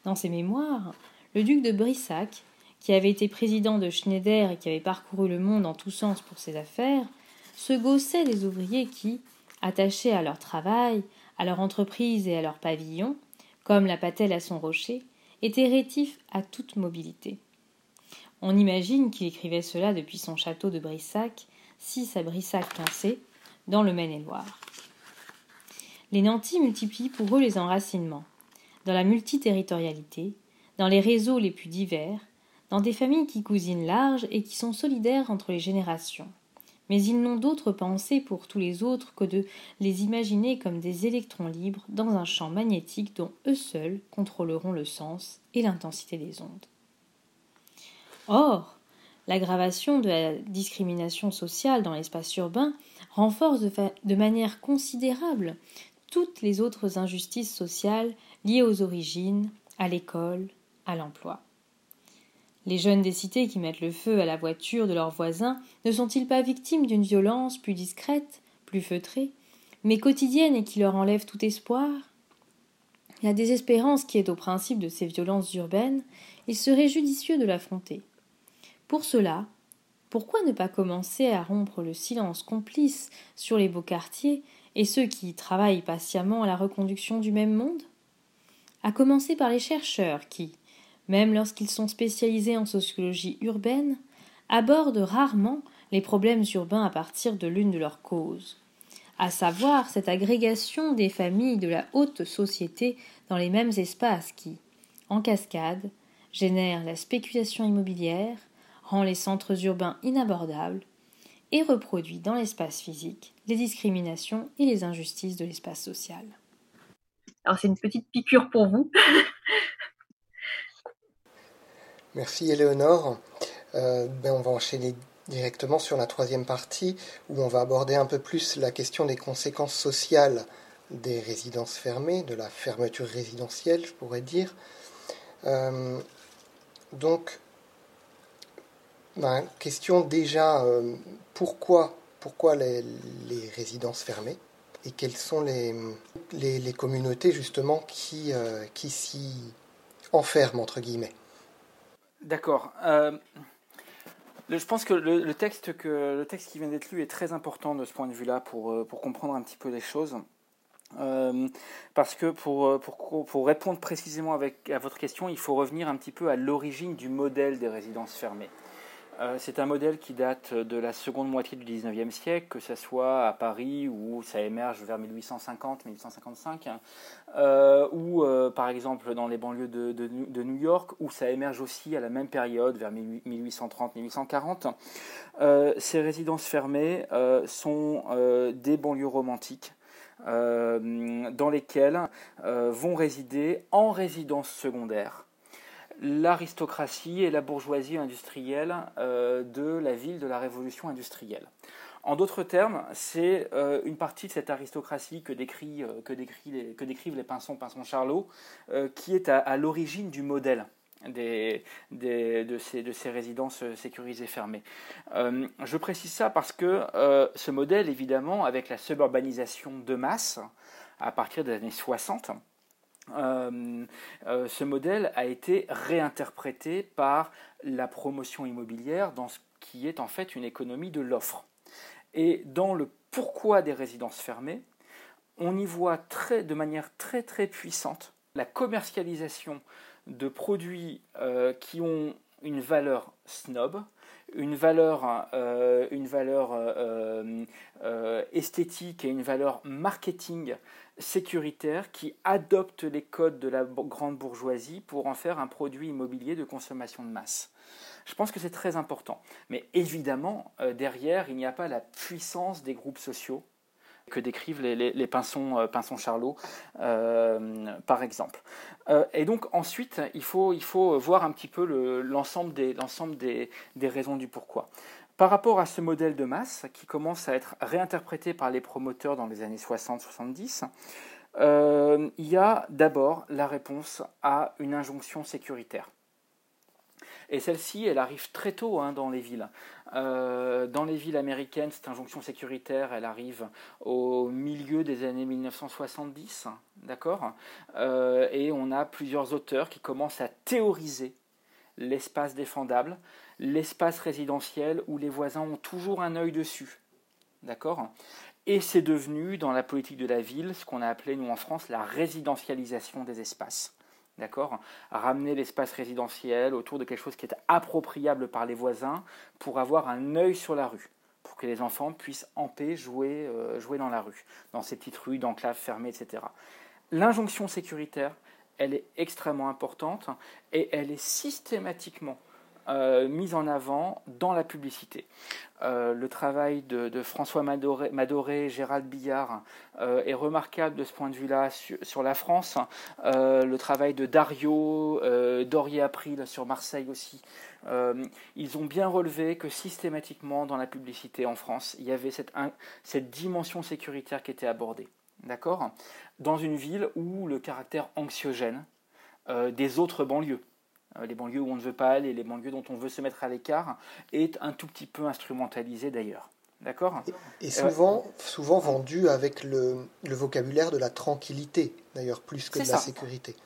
Dans ses mémoires, le duc de Brissac, qui avait été président de Schneider et qui avait parcouru le monde en tous sens pour ses affaires, se gaussait des ouvriers qui, attachés à leur travail, à leur entreprise et à leur pavillon, comme la patelle à son rocher, était rétif à toute mobilité. On imagine qu'il écrivait cela depuis son château de Brissac, six à Brissac-Pincé, dans le Maine-et-Loire. Les nantis multiplient pour eux les enracinements, dans la multiterritorialité, dans les réseaux les plus divers, dans des familles qui cousinent large et qui sont solidaires entre les générations mais ils n'ont d'autre pensée pour tous les autres que de les imaginer comme des électrons libres dans un champ magnétique dont eux seuls contrôleront le sens et l'intensité des ondes. Or, l'aggravation de la discrimination sociale dans l'espace urbain renforce de, de, manière considérable toutes les autres injustices sociales liées aux origines, à l'école, à l'emploi. Les jeunes des cités qui mettent le feu à la voiture de leurs voisins ne sont-ils pas victimes d'une violence plus discrète, plus feutrée, mais quotidienne et qui leur enlève tout espoir? La désespérance qui est au principe de ces violences urbaines, il serait judicieux de l'affronter. Pour cela, pourquoi ne pas commencer à rompre le silence complice sur les beaux quartiers et ceux qui travaillent patiemment à la reconduction du même monde? À commencer par les chercheurs qui, même lorsqu'ils sont spécialisés en sociologie urbaine, abordent rarement les problèmes urbains à partir de l'une de leurs causes, à savoir cette agrégation des familles de la haute société dans les mêmes espaces qui, en cascade, génère la spéculation immobilière, rend les centres urbains inabordables et reproduit dans l'espace physique les discriminations et les injustices de l'espace social. Alors c'est une petite piqûre pour vous. Merci Éléonore. Euh, ben on va enchaîner directement sur la troisième partie où on va aborder un peu plus la question des conséquences sociales des résidences fermées, de la fermeture résidentielle, je pourrais dire. Euh, donc, ben, question déjà, euh, pourquoi, pourquoi les, résidences fermées et quelles sont les, les, communautés justement qui, qui s'y enferment, entre guillemets? D'accord. Euh, je pense que le, texte que le texte qui vient d'être lu est très important de ce point de vue-là pour, euh, pour comprendre un petit peu les choses. Euh, parce que pour, pour, pour, répondre précisément avec, à votre question, il faut revenir un petit peu à l'origine du modèle des résidences fermées. Euh, c'est un modèle qui date de la seconde moitié du XIXe siècle, que ce soit à Paris où ça émerge vers 1850-1855, euh, ou euh, par exemple dans les banlieues de, New York où ça émerge aussi à la même période, vers 1830-1840. ces résidences fermées sont des banlieues romantiques. dans lesquelles vont résider en résidence secondaire l'aristocratie et la bourgeoisie industrielle euh, de la ville de la révolution industrielle. En d'autres termes, c'est euh, une partie de cette aristocratie que, euh, décrivent les Pinsons, Pinson Charlot, qui est à, l'origine du modèle des, de, ces, de, ces, résidences sécurisées fermées. je précise ça parce que ce modèle, évidemment, avec la suburbanisation de masse, à partir des années 60, ce modèle a été réinterprété par la promotion immobilière dans ce qui est en fait une économie de l'offre. Et dans le pourquoi des résidences fermées, on y voit de manière très très puissante la commercialisation de produits euh, qui ont une valeur snob, une valeur, euh, une valeur euh, esthétique et une valeur marketing sécuritaire qui adopte les codes de la grande bourgeoisie pour en faire un produit immobilier de consommation de masse. Je pense que c'est très important. Mais évidemment, euh, derrière, il n'y a pas la puissance des groupes sociaux que décrivent les, les, pinsons, euh, Charlot, euh, par exemple. et donc ensuite, il faut, il faut voir un petit peu l'ensemble des, des, des, raisons du pourquoi. Par rapport à ce modèle de masse qui commence à être réinterprété par les promoteurs dans les années 60-70, il y a d'abord la réponse à une injonction sécuritaire. Et celle-ci, elle arrive très tôt hein, dans les villes. Euh, dans les villes américaines, cette injonction sécuritaire, elle arrive au milieu des années 1970, d'accord? Euh, Et on a plusieurs auteurs qui commencent à théoriser l'espace défendable, l'espace résidentiel où les voisins ont toujours un œil dessus, d'accord? Et c'est devenu, dans la politique de la ville, ce qu'on a appelé, nous en France, la résidentialisation des espaces. D'accord? Ramener l'espace résidentiel autour de quelque chose qui est appropriable par les voisins pour avoir un œil sur la rue, pour que les enfants puissent en paix jouer, euh, jouer dans la rue, dans ces petites rues d'enclaves fermées, etc. L'injonction sécuritaire, elle est extrêmement importante et elle est systématiquement euh, mise en avant dans la publicité. Euh, le travail de, François Madoré, Madoré, Gérald Billard euh, est remarquable de ce point de vue-là sur, la France. le travail de Dario, Dorier April sur Marseille aussi. ils ont bien relevé que systématiquement dans la publicité en France, il y avait cette, dimension sécuritaire qui était abordée. D'accord? Dans une ville où le caractère anxiogène des autres banlieues, les banlieues où on ne veut pas aller, les banlieues dont on veut se mettre à l'écart, est un tout petit peu instrumentalisé d'ailleurs. D'accord? Et souvent, souvent vendu avec le, vocabulaire de la tranquillité, d'ailleurs, plus que de la sécurité.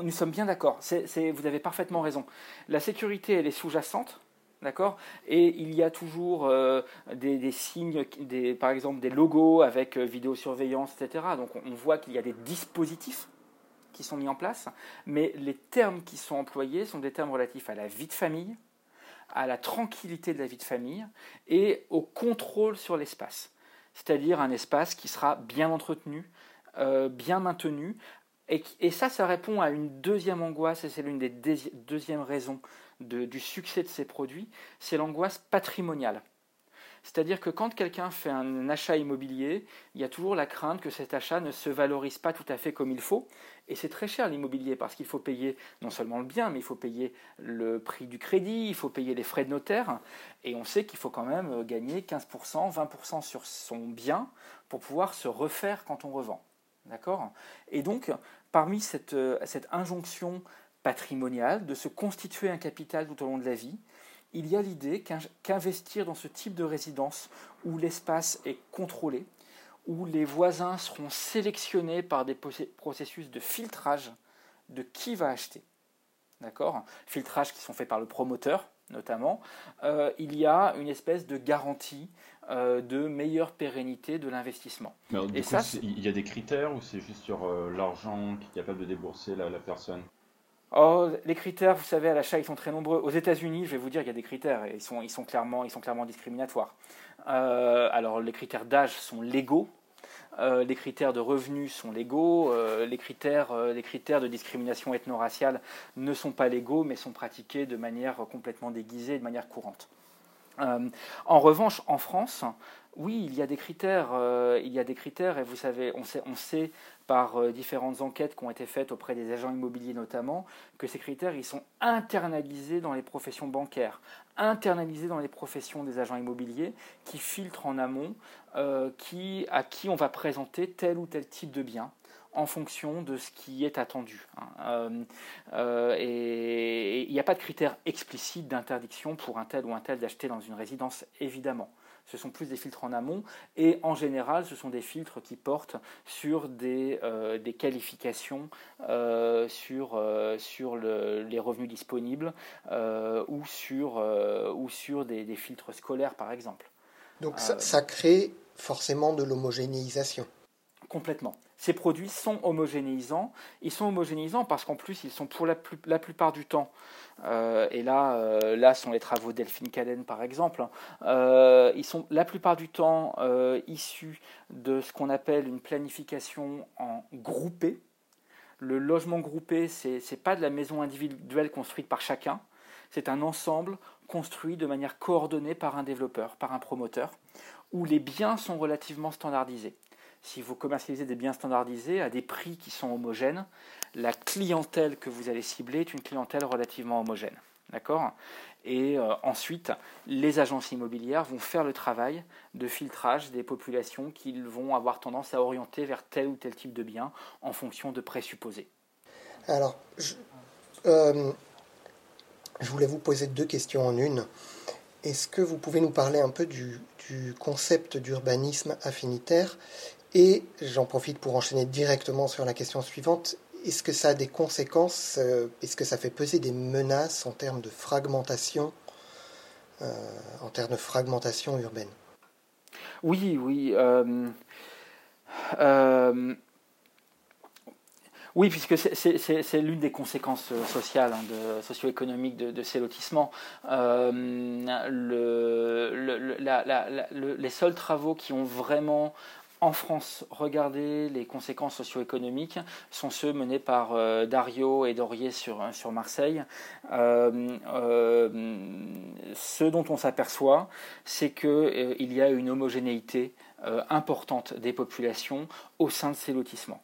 Nous sommes bien d'accord, vous avez parfaitement raison. La sécurité, elle est sous-jacente, D'accord? Et il y a toujours euh, des, signes, des, par exemple des logos avec euh, vidéosurveillance, etc. Donc on voit qu'il y a des dispositifs sont mis en place, mais les termes qui sont employés sont des termes relatifs à la vie de famille, à la tranquillité de la vie de famille et au contrôle sur l'espace. C'est-à-dire un espace qui sera bien entretenu, euh, bien maintenu. Et, ça, ça répond à une deuxième angoisse, et c'est l'une des deuxièmes raisons du succès de ces produits, c'est l'angoisse patrimoniale. C'est-à-dire que quand quelqu'un fait un achat immobilier, il y a toujours la crainte que cet achat ne se valorise pas tout à fait comme il faut. Et c'est très cher l'immobilier parce qu'il faut payer non seulement le bien, mais il faut payer le prix du crédit, il faut payer les frais de notaire. Et on sait qu'il faut quand même gagner 15%, 20% sur son bien pour pouvoir se refaire quand on revend. D'accord? Et donc, parmi cette, cette injonction patrimoniale de se constituer un capital tout au long de la vie, il y a l'idée qu'investir dans ce type de résidence où l'espace est contrôlé, où les voisins seront sélectionnés par des processus de filtrage de qui va acheter. D'accord? Filtrage qui sont faits par le promoteur, notamment. Euh, il y a une espèce de garantie euh, de meilleure pérennité de l'investissement. Et ça, il y a des critères ou c'est juste sur euh, l'argent qui est capable de débourser la personne? Oh, les critères, vous savez, à l'achat, ils sont très nombreux. Aux États-Unis, je vais vous dire, il y a des critères et ils sont, clairement, discriminatoires. Euh, alors, les critères d'âge sont légaux. Euh, les critères de revenus sont légaux, euh, les, critères, les critères de discrimination ethno-raciale ne sont pas légaux, mais sont pratiqués de manière complètement déguisée, de manière courante. en revanche, en France, oui, il y a des critères, il y a des critères, et vous savez, on sait, on sait par euh, différentes enquêtes qui ont été faites auprès des agents immobiliers notamment, que ces critères ils sont internalisés dans les professions bancaires, internalisés dans les professions des agents immobiliers qui filtrent en amont euh, qui, à qui on va présenter tel ou tel type de bien en fonction de ce qui est attendu. Hein. et il n'y a pas de critère explicite d'interdiction pour un tel ou un tel d'acheter dans une résidence, évidemment ce sont plus des filtres en amont, et en général, ce sont des filtres qui portent sur des, euh, des qualifications, euh, sur, euh, sur le, les revenus disponibles, ou sur, ou sur des, des, filtres scolaires, par exemple. Donc ça, ça crée forcément de l'homogénéisation. Complètement ces produits sont homogénéisants. Ils sont homogénéisants parce qu'en plus, ils sont pour la, plupart du temps, euh, et là, euh, là sont les travaux Delphine Caden par exemple, hein, euh, ils sont la plupart du temps issus de ce qu'on appelle une planification en groupé. Le logement groupé, ce n'est pas de la maison individuelle construite par chacun, c'est un ensemble construit de manière coordonnée par un développeur, par un promoteur, où les biens sont relativement standardisés si vous commercialisez des biens standardisés à des prix qui sont homogènes, la clientèle que vous allez cibler est une clientèle relativement homogène. D'accord? Et euh, ensuite, les agences immobilières vont faire le travail de filtrage des populations qu'ils vont avoir tendance à orienter vers tel ou tel type de bien en fonction de présupposés. Alors, je, euh, voulais vous poser deux questions en une. Est-ce que vous pouvez nous parler un peu du concept d'urbanisme affinitaire et j'en profite pour enchaîner directement sur la question suivante. Est-ce que ça a des conséquences euh, Est-ce que ça fait peser des menaces en termes de fragmentation, euh, en termes de fragmentation urbaine? Oui, oui. Euh, oui, puisque c'est l'une des conséquences sociales, hein, socio-économiques de, ces lotissements. les seuls travaux qui ont vraiment en France, regardez les conséquences socio-économiques sont ceux menés par euh, Dario et Dorier sur, euh, sur Marseille. Euh, ce dont on s'aperçoit, c'est qu'il y a une homogénéité importante des populations au sein de ces lotissements.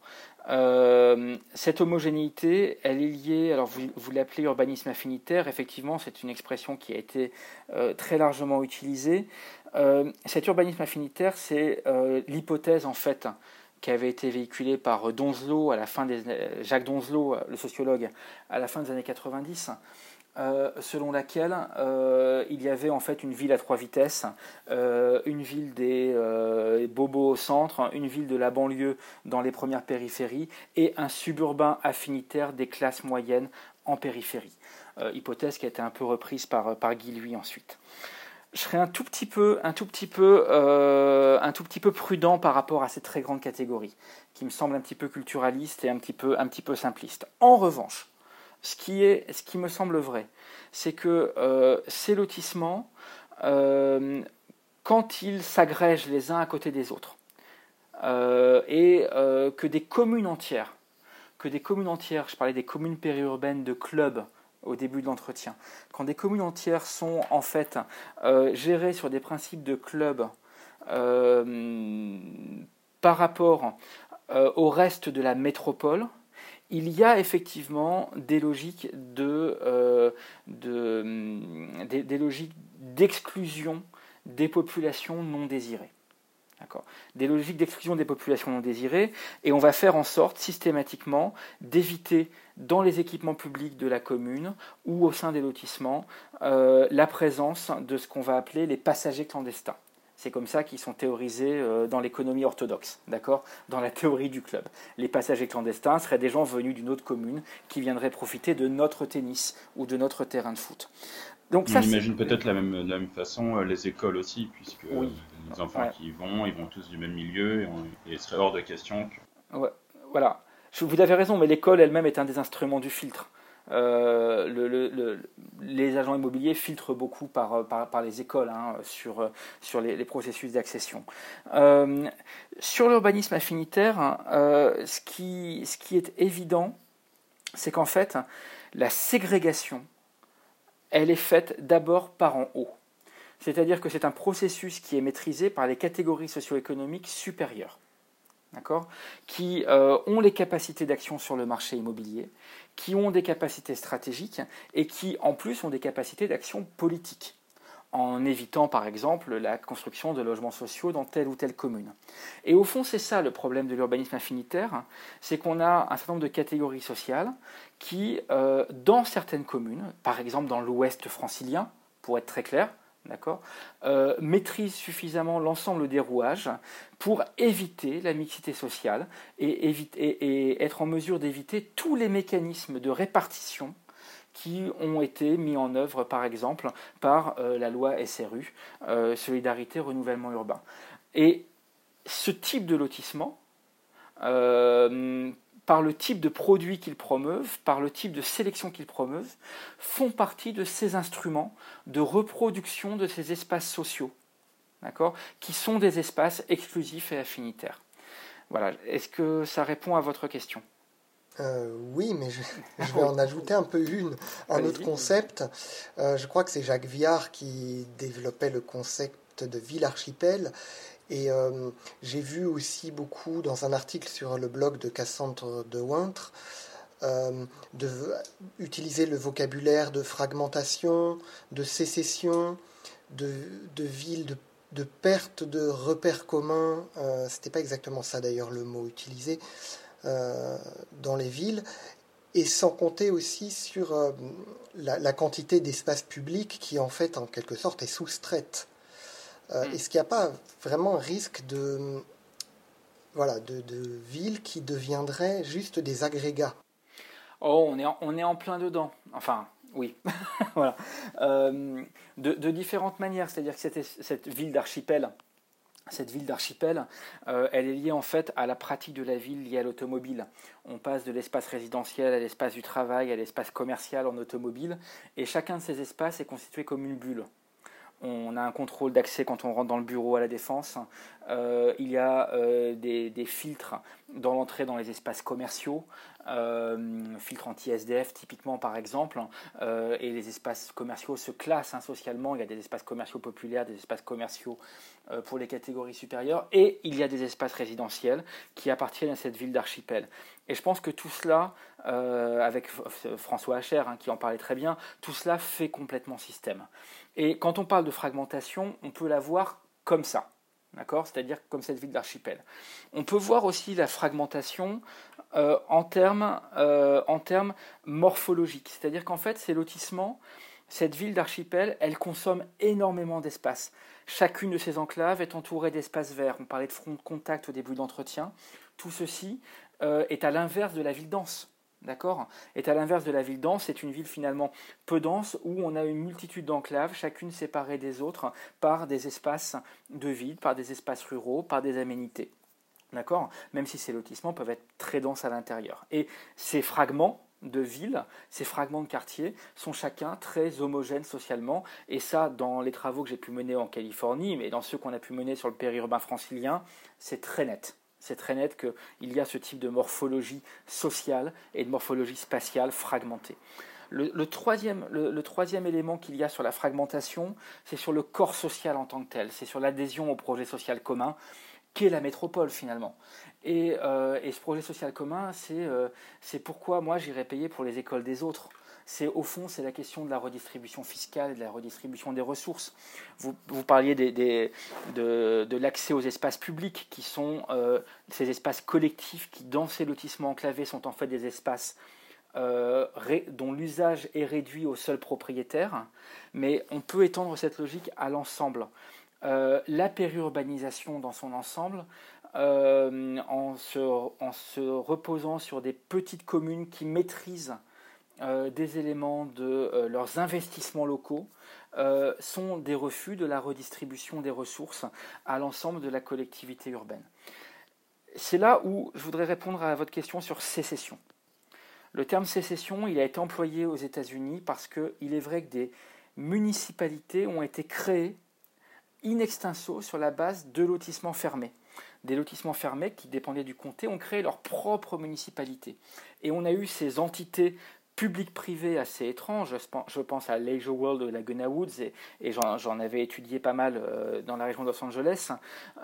Cette homogénéité, elle est liée, alors vous, vous l'appelez urbanisme affinitaire, effectivement c'est une expression qui a été très largement utilisée. Euh, cet urbanisme affinitaire, c'est euh, l'hypothèse en fait qui avait été véhiculée par Donzelot à la fin des Jacques Donzelot, le sociologue, à la fin des années 90. Euh, selon laquelle il y avait en fait une ville à trois vitesses, une ville des bobos au centre, une ville de la banlieue dans les premières périphéries et un suburbain affinitaire des classes moyennes en périphérie. hypothèse qui a été un peu reprise par, Guy Lui ensuite je serais un tout petit peu, un tout petit peu, euh, un tout petit peu prudent par rapport à ces très grandes catégories, qui me semblent un petit peu culturalistes et un petit peu, un petit peu. En revanche, ce qui est, ce qui me semble vrai, c'est que euh, ces lotissements, euh, quand ils s'agrègent les uns à côté des autres, et que des communes entières, que des communes entières, je parlais des communes périurbaines de clubs au début de l'entretien. Quand des communes entières sont en fait euh, gérées sur des principes de club euh, par rapport euh, au reste de la métropole, il y a effectivement des logiques de, des logiques d'exclusion des populations non désirées. Des logiques d'exclusion des populations non désirées, et on va faire en sorte systématiquement d'éviter dans les équipements publics de la commune ou au sein des lotissements euh, la présence de ce qu'on va appeler les passagers clandestins. C'est comme ça qu'ils sont théorisés euh, dans l'économie orthodoxe, d'accord? Dans la théorie du club. Les passagers clandestins seraient des gens venus d'une autre commune qui viendraient profiter de notre tennis ou de notre terrain de foot. Donc ça, On imagine peut-être la même, de la même façon euh, les écoles aussi, puisque les enfants qui y vont, ils vont tous du même milieu, et, il serait hors de question que... voilà. Vous avez raison, mais l'école elle-même est un des instruments du filtre. Euh, le, les agents immobiliers filtrent beaucoup par, par, les écoles hein, sur, sur les, processus d'accession. Euh, sur l'urbanisme affinitaire, euh, ce, qui, est évident, c'est qu'en fait, la ségrégation, elle est faite d'abord par en haut. C'est-à-dire que c'est un processus qui est maîtrisé par les catégories socio-économiques supérieures, qui euh, ont les capacités d'action sur le marché immobilier, qui ont des capacités stratégiques et qui en plus ont des capacités d'action politique. en évitant par exemple la construction de logements sociaux dans telle ou telle commune. Et au fond, c'est ça le problème de l'urbanisme infinitaire, c'est qu'on a un certain nombre de catégories sociales qui, euh, dans certaines communes, par exemple dans l'ouest francilien, pour être très clair, d'accord, euh, maîtrisent suffisamment l'ensemble des rouages pour éviter la mixité sociale et, et être en mesure d'éviter tous les mécanismes de répartition qui ont été mis en œuvre, par exemple, par euh, la loi SRU, euh, Solidarité Renouvellement Urbain. Et ce type de lotissement, par le type de produits qu'ils promeuvent, par le type de sélection qu'ils promeuvent, font partie de ces instruments de reproduction de ces espaces sociaux, d'accord, qui sont des espaces exclusifs et affinitaires. Voilà. Est-ce que ça répond à votre question? Euh, oui, mais je, vais en ajouter un peu une, un autre concept. Euh, je crois que c'est Jacques Viard qui développait le concept de ville archipel. Et euh, j'ai vu aussi beaucoup dans un article sur le blog de Cassandre de Wintre de utiliser le vocabulaire de fragmentation, de sécession, de, de ville, de, de, perte de repères communs. C'était pas exactement ça d'ailleurs le mot utilisé. Euh, dans les villes, et sans compter aussi sur euh, la, quantité d'espace public qui en fait en quelque sorte est soustraite. Euh, mm. Est-ce qu'il n'y a pas vraiment un risque de, voilà, de, villes qui deviendraient juste des agrégats? Oh, on est, en, on est en plein dedans. Enfin, oui. voilà. de, de, différentes manières. C'est-à-dire que cette, cette ville d'archipel, cette ville d'archipel, euh, elle est liée en fait à la pratique de la ville liée à l'automobile. On passe de l'espace résidentiel à l'espace du travail, à l'espace commercial en automobile, et chacun de ces espaces est constitué comme une bulle. On a un contrôle d'accès quand on rentre dans le bureau à la défense. Euh, il y a euh, des, filtres dans l'entrée dans les espaces commerciaux, euh, filtres anti-SDF typiquement par exemple, et les espaces commerciaux se classent hein, socialement. Il y a des espaces commerciaux populaires, des espaces commerciaux pour les catégories supérieures, et il y a des espaces résidentiels qui appartiennent à cette ville d'archipel. Et je pense que tout cela, avec François Hacher hein, qui en parlait très bien, tout cela fait complètement système. Et quand on parle de fragmentation, on peut la voir comme ça. D'accord? C'est-à-dire comme cette ville d'archipel. On peut voir aussi la fragmentation euh, en, termes, euh, morphologiques. C'est-à-dire qu'en fait, ces lotissements, cette ville d'archipel, elle consomme énormément d'espace. Chacune de ces enclaves est entourée d'espaces verts. On parlait de front de contact au début d'entretien. Tout ceci euh, est à l'inverse de la ville dense. D'accord? Et à l'inverse de la ville dense, c'est une ville finalement peu dense où on a une multitude d'enclaves, chacune séparée des autres par des espaces de vide, par des espaces ruraux, par des aménités. D'accord? Même si ces lotissements peuvent être très denses à l'intérieur. Et ces fragments de villes, ces fragments de quartiers sont chacun très homogènes socialement. Et ça, dans les travaux que j'ai pu mener en Californie, mais dans ceux qu'on a pu mener sur le périurbain francilien, c'est très net c'est très net qu'il y a ce type de morphologie sociale et de morphologie spatiale fragmentée. Le, troisième, le, élément qu'il y a sur la fragmentation, c'est sur le corps social en tant que tel, c'est sur l'adhésion au projet social commun, qu'est la métropole finalement. Et, euh, ce projet social commun, euh, c'est pourquoi moi j'irais payer pour les écoles des autres c'est au fond c'est la question de la redistribution fiscale de la redistribution des ressources. Vous, parliez de, l'accès aux espaces publics qui sont euh, ces espaces collectifs qui dans ces lotissements enclavés sont en fait des espaces euh, dont l'usage est réduit au seul propriétaire, mais on peut étendre cette logique à l'ensemble. Euh, la périurbanisation dans son ensemble, en se reposant sur des petites communes qui maîtrisent euh, des éléments de euh, leurs investissements locaux euh, sont des refus de la redistribution des ressources à l'ensemble de la collectivité urbaine. C'est là où je voudrais répondre à votre question sur sécession. Le terme sécession, il a été employé aux États-Unis parce qu'il est vrai que des municipalités ont été créées in extenso sur la base de lotissements fermés. Des lotissements fermés qui dépendaient du comté ont créé leur propre municipalité. Et on a eu ces entités public-privé assez étrange. Je pense à Leisure World de Laguna Woods, et, j'en avais étudié pas mal euh, dans la région de Los Angeles,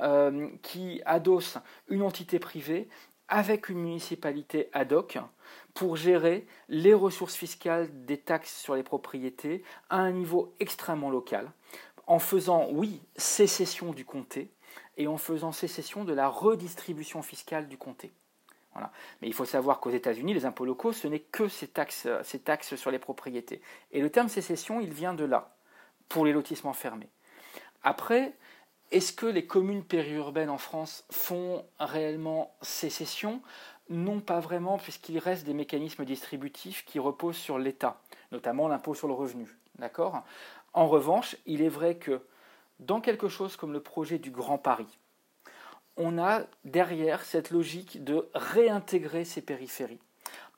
euh, qui adosse une entité privée avec une municipalité ad hoc pour gérer les ressources fiscales des taxes sur les propriétés à un niveau extrêmement local en faisant, oui, sécession du comté et en faisant sécession de la redistribution fiscale du comté. Mais il faut savoir qu'aux États-Unis, les impôts locaux, ce n'est que ces taxes, ces taxes sur les propriétés. Et le terme sécession, il vient de là, pour les lotissements fermés. Après, est-ce que les communes périurbaines en France font réellement sécession? Non, pas vraiment, puisqu'il reste des mécanismes distributifs qui reposent sur l'État, notamment l'impôt sur le revenu. D'accord? En revanche, il est vrai que dans quelque chose comme le projet du Grand Paris, on a derrière cette logique de réintégrer ces périphéries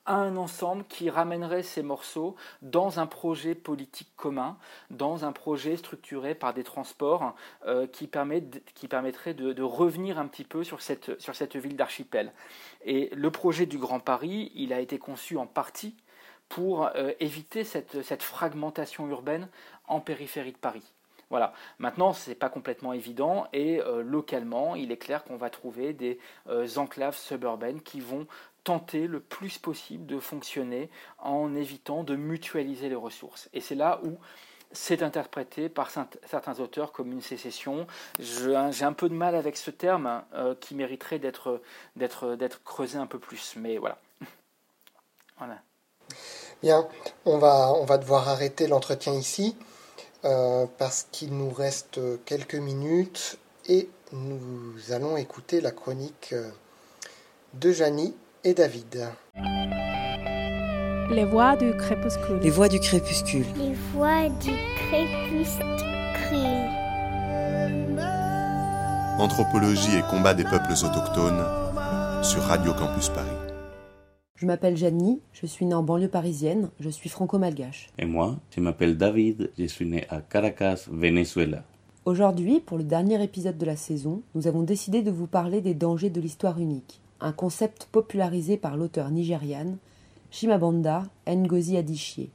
à un ensemble qui ramènerait ces morceaux dans un projet politique commun, dans un projet structuré par des transports euh, qui, permet qui, permettrait de, revenir un petit peu sur cette, ville d'archipel. Et le projet du Grand Paris, il a été conçu en partie pour euh, éviter cette fragmentation urbaine en périphérie de Paris. Voilà. Maintenant, ce n'est pas complètement évident et euh, localement, il est clair qu'on va trouver des enclaves suburbaines qui vont tenter le plus possible de fonctionner en évitant de mutualiser les ressources. Et c'est là où c'est interprété par certains auteurs comme une sécession. J'ai un peu de mal avec ce terme hein, euh, qui mériterait d'être creusé un peu plus. Mais voilà. voilà. Bien, on va, on va devoir arrêter l'entretien ici euh, parce qu'il nous reste quelques minutes et nous allons écouter la chronique euh, de Janie et David. Les voix du crépuscule. Les voix du crépuscule. Les voix du crépuscule. Anthropologie et combat des peuples autochtones sur Radio Campus Paris. Je m'appelle Janie, je suis née en banlieue parisienne, je suis franco-malgache. Et moi, je m'appelle David, je suis né à Caracas, Venezuela. Aujourd'hui, pour le dernier épisode de la saison, nous avons décidé de vous parler des dangers de l'histoire unique un concept popularisé par l'auteur nigériane Shimabanda Ngozi Adichie.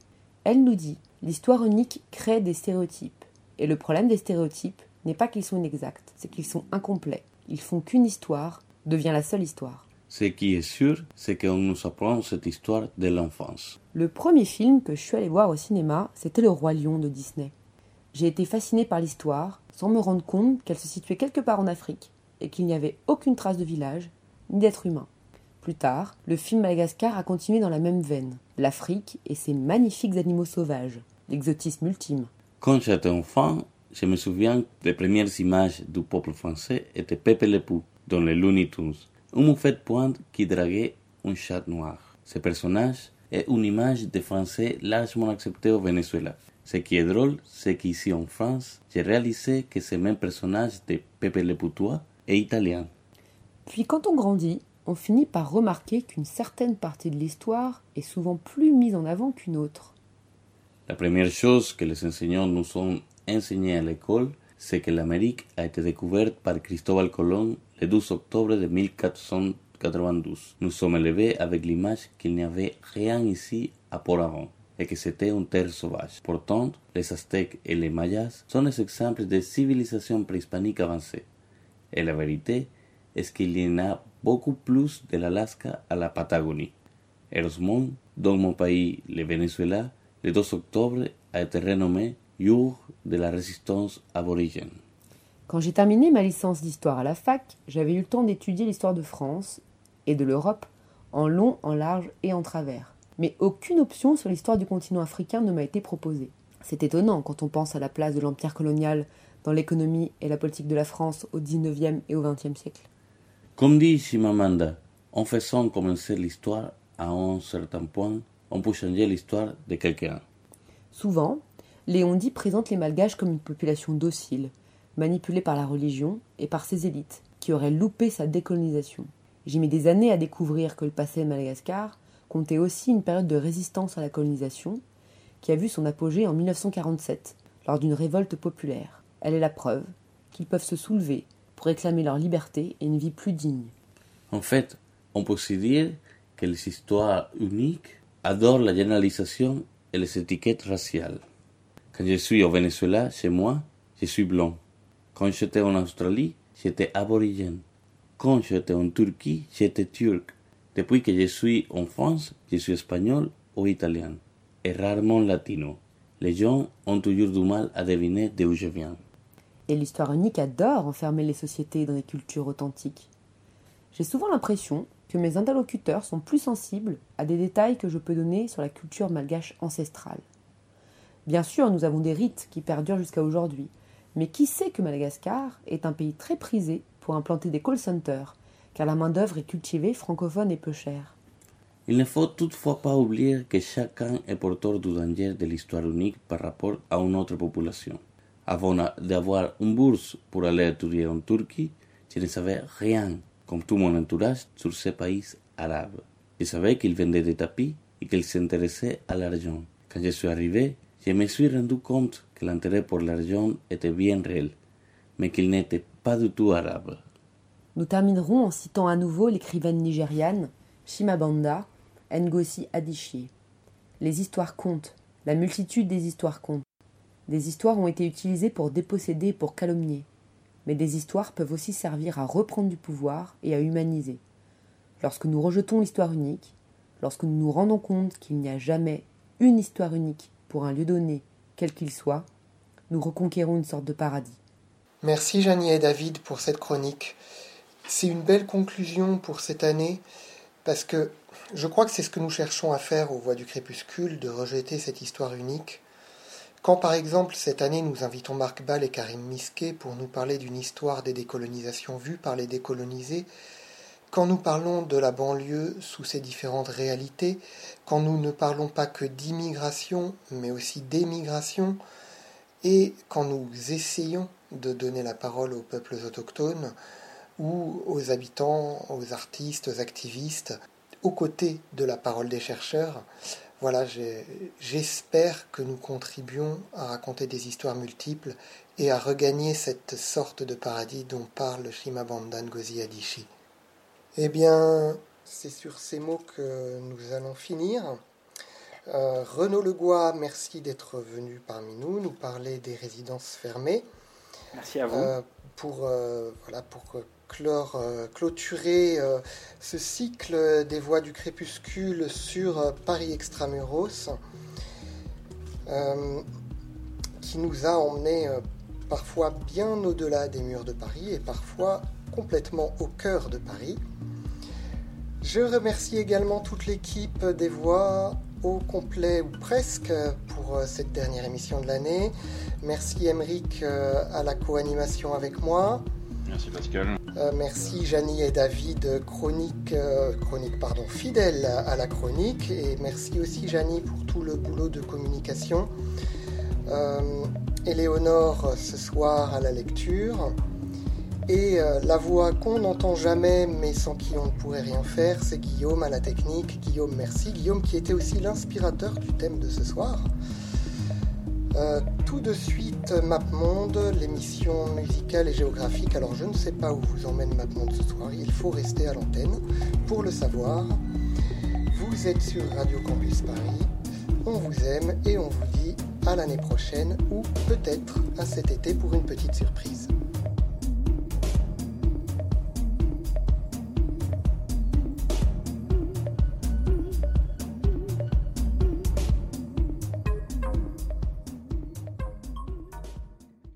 Elle nous dit L'histoire unique crée des stéréotypes. Et le problème des stéréotypes n'est pas qu'ils sont inexacts, c'est qu'ils sont incomplets. Ils font qu'une histoire devient la seule histoire. Ce qui est sûr, c'est qu'on nous apprend cette histoire de l'enfance. Le premier film que je suis allé voir au cinéma, c'était Le Roi Lion de Disney. J'ai été fasciné par l'histoire, sans me rendre compte qu'elle se situait quelque part en Afrique, et qu'il n'y avait aucune trace de village, ni d'être humain. Plus tard, le film Madagascar a continué dans la même veine, l'Afrique et ses magnifiques animaux sauvages, l'exotisme ultime. Quand j'étais enfant, je me souviens que les premières images du peuple français étaient Pepe le Pou dans les Looney Tunes, une moufette pointe qui draguait un chat noir. Ce personnage est une image de français largement acceptée au Venezuela. Ce qui est drôle, c'est qu'ici en France, j'ai réalisé que ce même personnage de Pepe le Poutois est italien. Puis quand on grandit, on finit par remarquer qu'une certaine partie de l'histoire est souvent plus mise en avant qu'une autre. La première chose que les enseignants nous ont enseigné à l'école, c'est que l'Amérique a été découverte par Cristóbal Colón le 12 octobre de 1492. Nous sommes élevés avec l'image qu'il n'y avait rien ici à avant et que c'était une terre sauvage. Pourtant, les Aztèques et les Mayas sont des exemples de civilisations préhispaniques avancées. Et la vérité es qu'il y en a beaucoup plus de l'Alaska à la Patagonie. Heureusement, dans mon pays, le Venezuela, le 2 octobre a été renommé Jour de la résistance aborigène. Quand j'ai terminé ma licence d'histoire à la fac, j'avais eu le temps d'étudier l'histoire de France et de l'Europe en long, en large et en travers. Mais aucune option sur l'histoire du continent africain ne m'a été proposée. C'est étonnant quand on pense à la place de l'empire colonial dans l'économie et la politique de la France au XIXe et au XXe siècle. Comme dit Shimamanda, en faisant commencer l'histoire à un certain point, on peut changer l'histoire de quelqu'un. Souvent, Léon dit présente les Malgaches comme une population docile, manipulée par la religion et par ses élites, qui auraient loupé sa décolonisation. J'ai mis des années à découvrir que le passé de Madagascar comptait aussi une période de résistance à la colonisation, qui a vu son apogée en 1947, lors d'une révolte populaire. Elle est la preuve qu'ils peuvent se soulever pour réclamer leur liberté et une vie plus digne. En fait, on peut se dire que les histoires uniques adorent la généralisation et les étiquettes raciales. Quand je suis au Venezuela, chez moi, je suis blanc. Quand j'étais en Australie, j'étais aborigène. Quand j'étais en Turquie, j'étais turc. Depuis que je suis en France, je suis espagnol ou italien, et rarement latino. Les gens ont toujours du mal à deviner d'où je viens. Et l'histoire unique adore enfermer les sociétés dans des cultures authentiques. J'ai souvent l'impression que mes interlocuteurs sont plus sensibles à des détails que je peux donner sur la culture malgache ancestrale. Bien sûr, nous avons des rites qui perdurent jusqu'à aujourd'hui, mais qui sait que Madagascar est un pays très prisé pour implanter des call centers, car la main-d'œuvre est cultivée, francophone et peu chère. Il ne faut toutefois pas oublier que chacun est porteur du danger de l'histoire unique par rapport à une autre population. Avant d'avoir une bourse pour aller étudier en Turquie, je ne savais rien, comme tout mon entourage, sur ce pays arabe. Je savais qu'il vendait des tapis et qu'il s'intéressait à l'argent. Quand je suis arrivé, je me suis rendu compte l'intérêt pour l'argent était bien réel, mais qu'il n'était pas du tout arabe. Nous terminerons en citant à nouveau l'écrivaine nigériane Shimabanda Ngozi Adichie. Les histoires comptent, la multitude des histoires compte. Des histoires ont été utilisées pour déposséder et pour calomnier, mais des histoires peuvent aussi servir à reprendre du pouvoir et à humaniser. Lorsque nous rejetons l'histoire unique, lorsque nous nous rendons compte qu'il n'y a jamais une histoire unique pour un lieu donné, quel qu'il soit, nous reconquérons une sorte de paradis. Merci Janie et David pour cette chronique. C'est une belle conclusion pour cette année parce que je crois que c'est ce que nous cherchons à faire aux Voix du Crépuscule, de rejeter cette histoire unique. Quand par exemple cette année nous invitons Marc Ball et Karim Misquet pour nous parler d'une histoire des décolonisations vues par les décolonisés, quand nous parlons de la banlieue sous ses différentes réalités, quand nous ne parlons pas que d'immigration, mais aussi d'émigration, et quand nous essayons de donner la parole aux peuples autochtones ou aux habitants, aux artistes, aux activistes, aux côtés de la parole des chercheurs, voilà, j'espère que nous contribuons à raconter des histoires multiples et à regagner cette sorte de paradis dont parle Shimabanda Ngozi Adichie. Eh bien, c'est sur ces mots que nous allons finir. Euh, Renaud Legois, merci d'être venu parmi nous, nous parler des résidences fermées. Merci à vous. Euh, pour, euh, voilà, pour clore, clôturer ce cycle des voix du crépuscule sur Paris Extramuros, qui nous a emmenés parfois bien au-delà des murs de Paris et parfois complètement au cœur de Paris. Je remercie également toute l'équipe des voix au complet ou presque pour euh, cette dernière émission de l'année. Merci Emeric euh, à la co-animation avec moi. Merci Pascal. Euh, merci Janie et David, chronique, chronique pardon, fidèle à la chronique. Et merci aussi Janie pour tout le boulot de communication. Éléonore ce soir à la lecture. Et euh, la voix qu'on n'entend jamais, mais sans qui on ne pourrait rien faire, c'est Guillaume à la technique. Guillaume, merci. Guillaume qui était aussi l'inspirateur du thème de ce soir. Euh, tout de suite, MapMonde, l'émission musicale et géographique. Alors je ne sais pas où vous emmène MapMonde ce soir, il faut rester à l'antenne pour le savoir. Vous êtes sur Radio Campus Paris, on vous aime et on vous dit à l'année prochaine ou peut-être à cet été pour une petite surprise.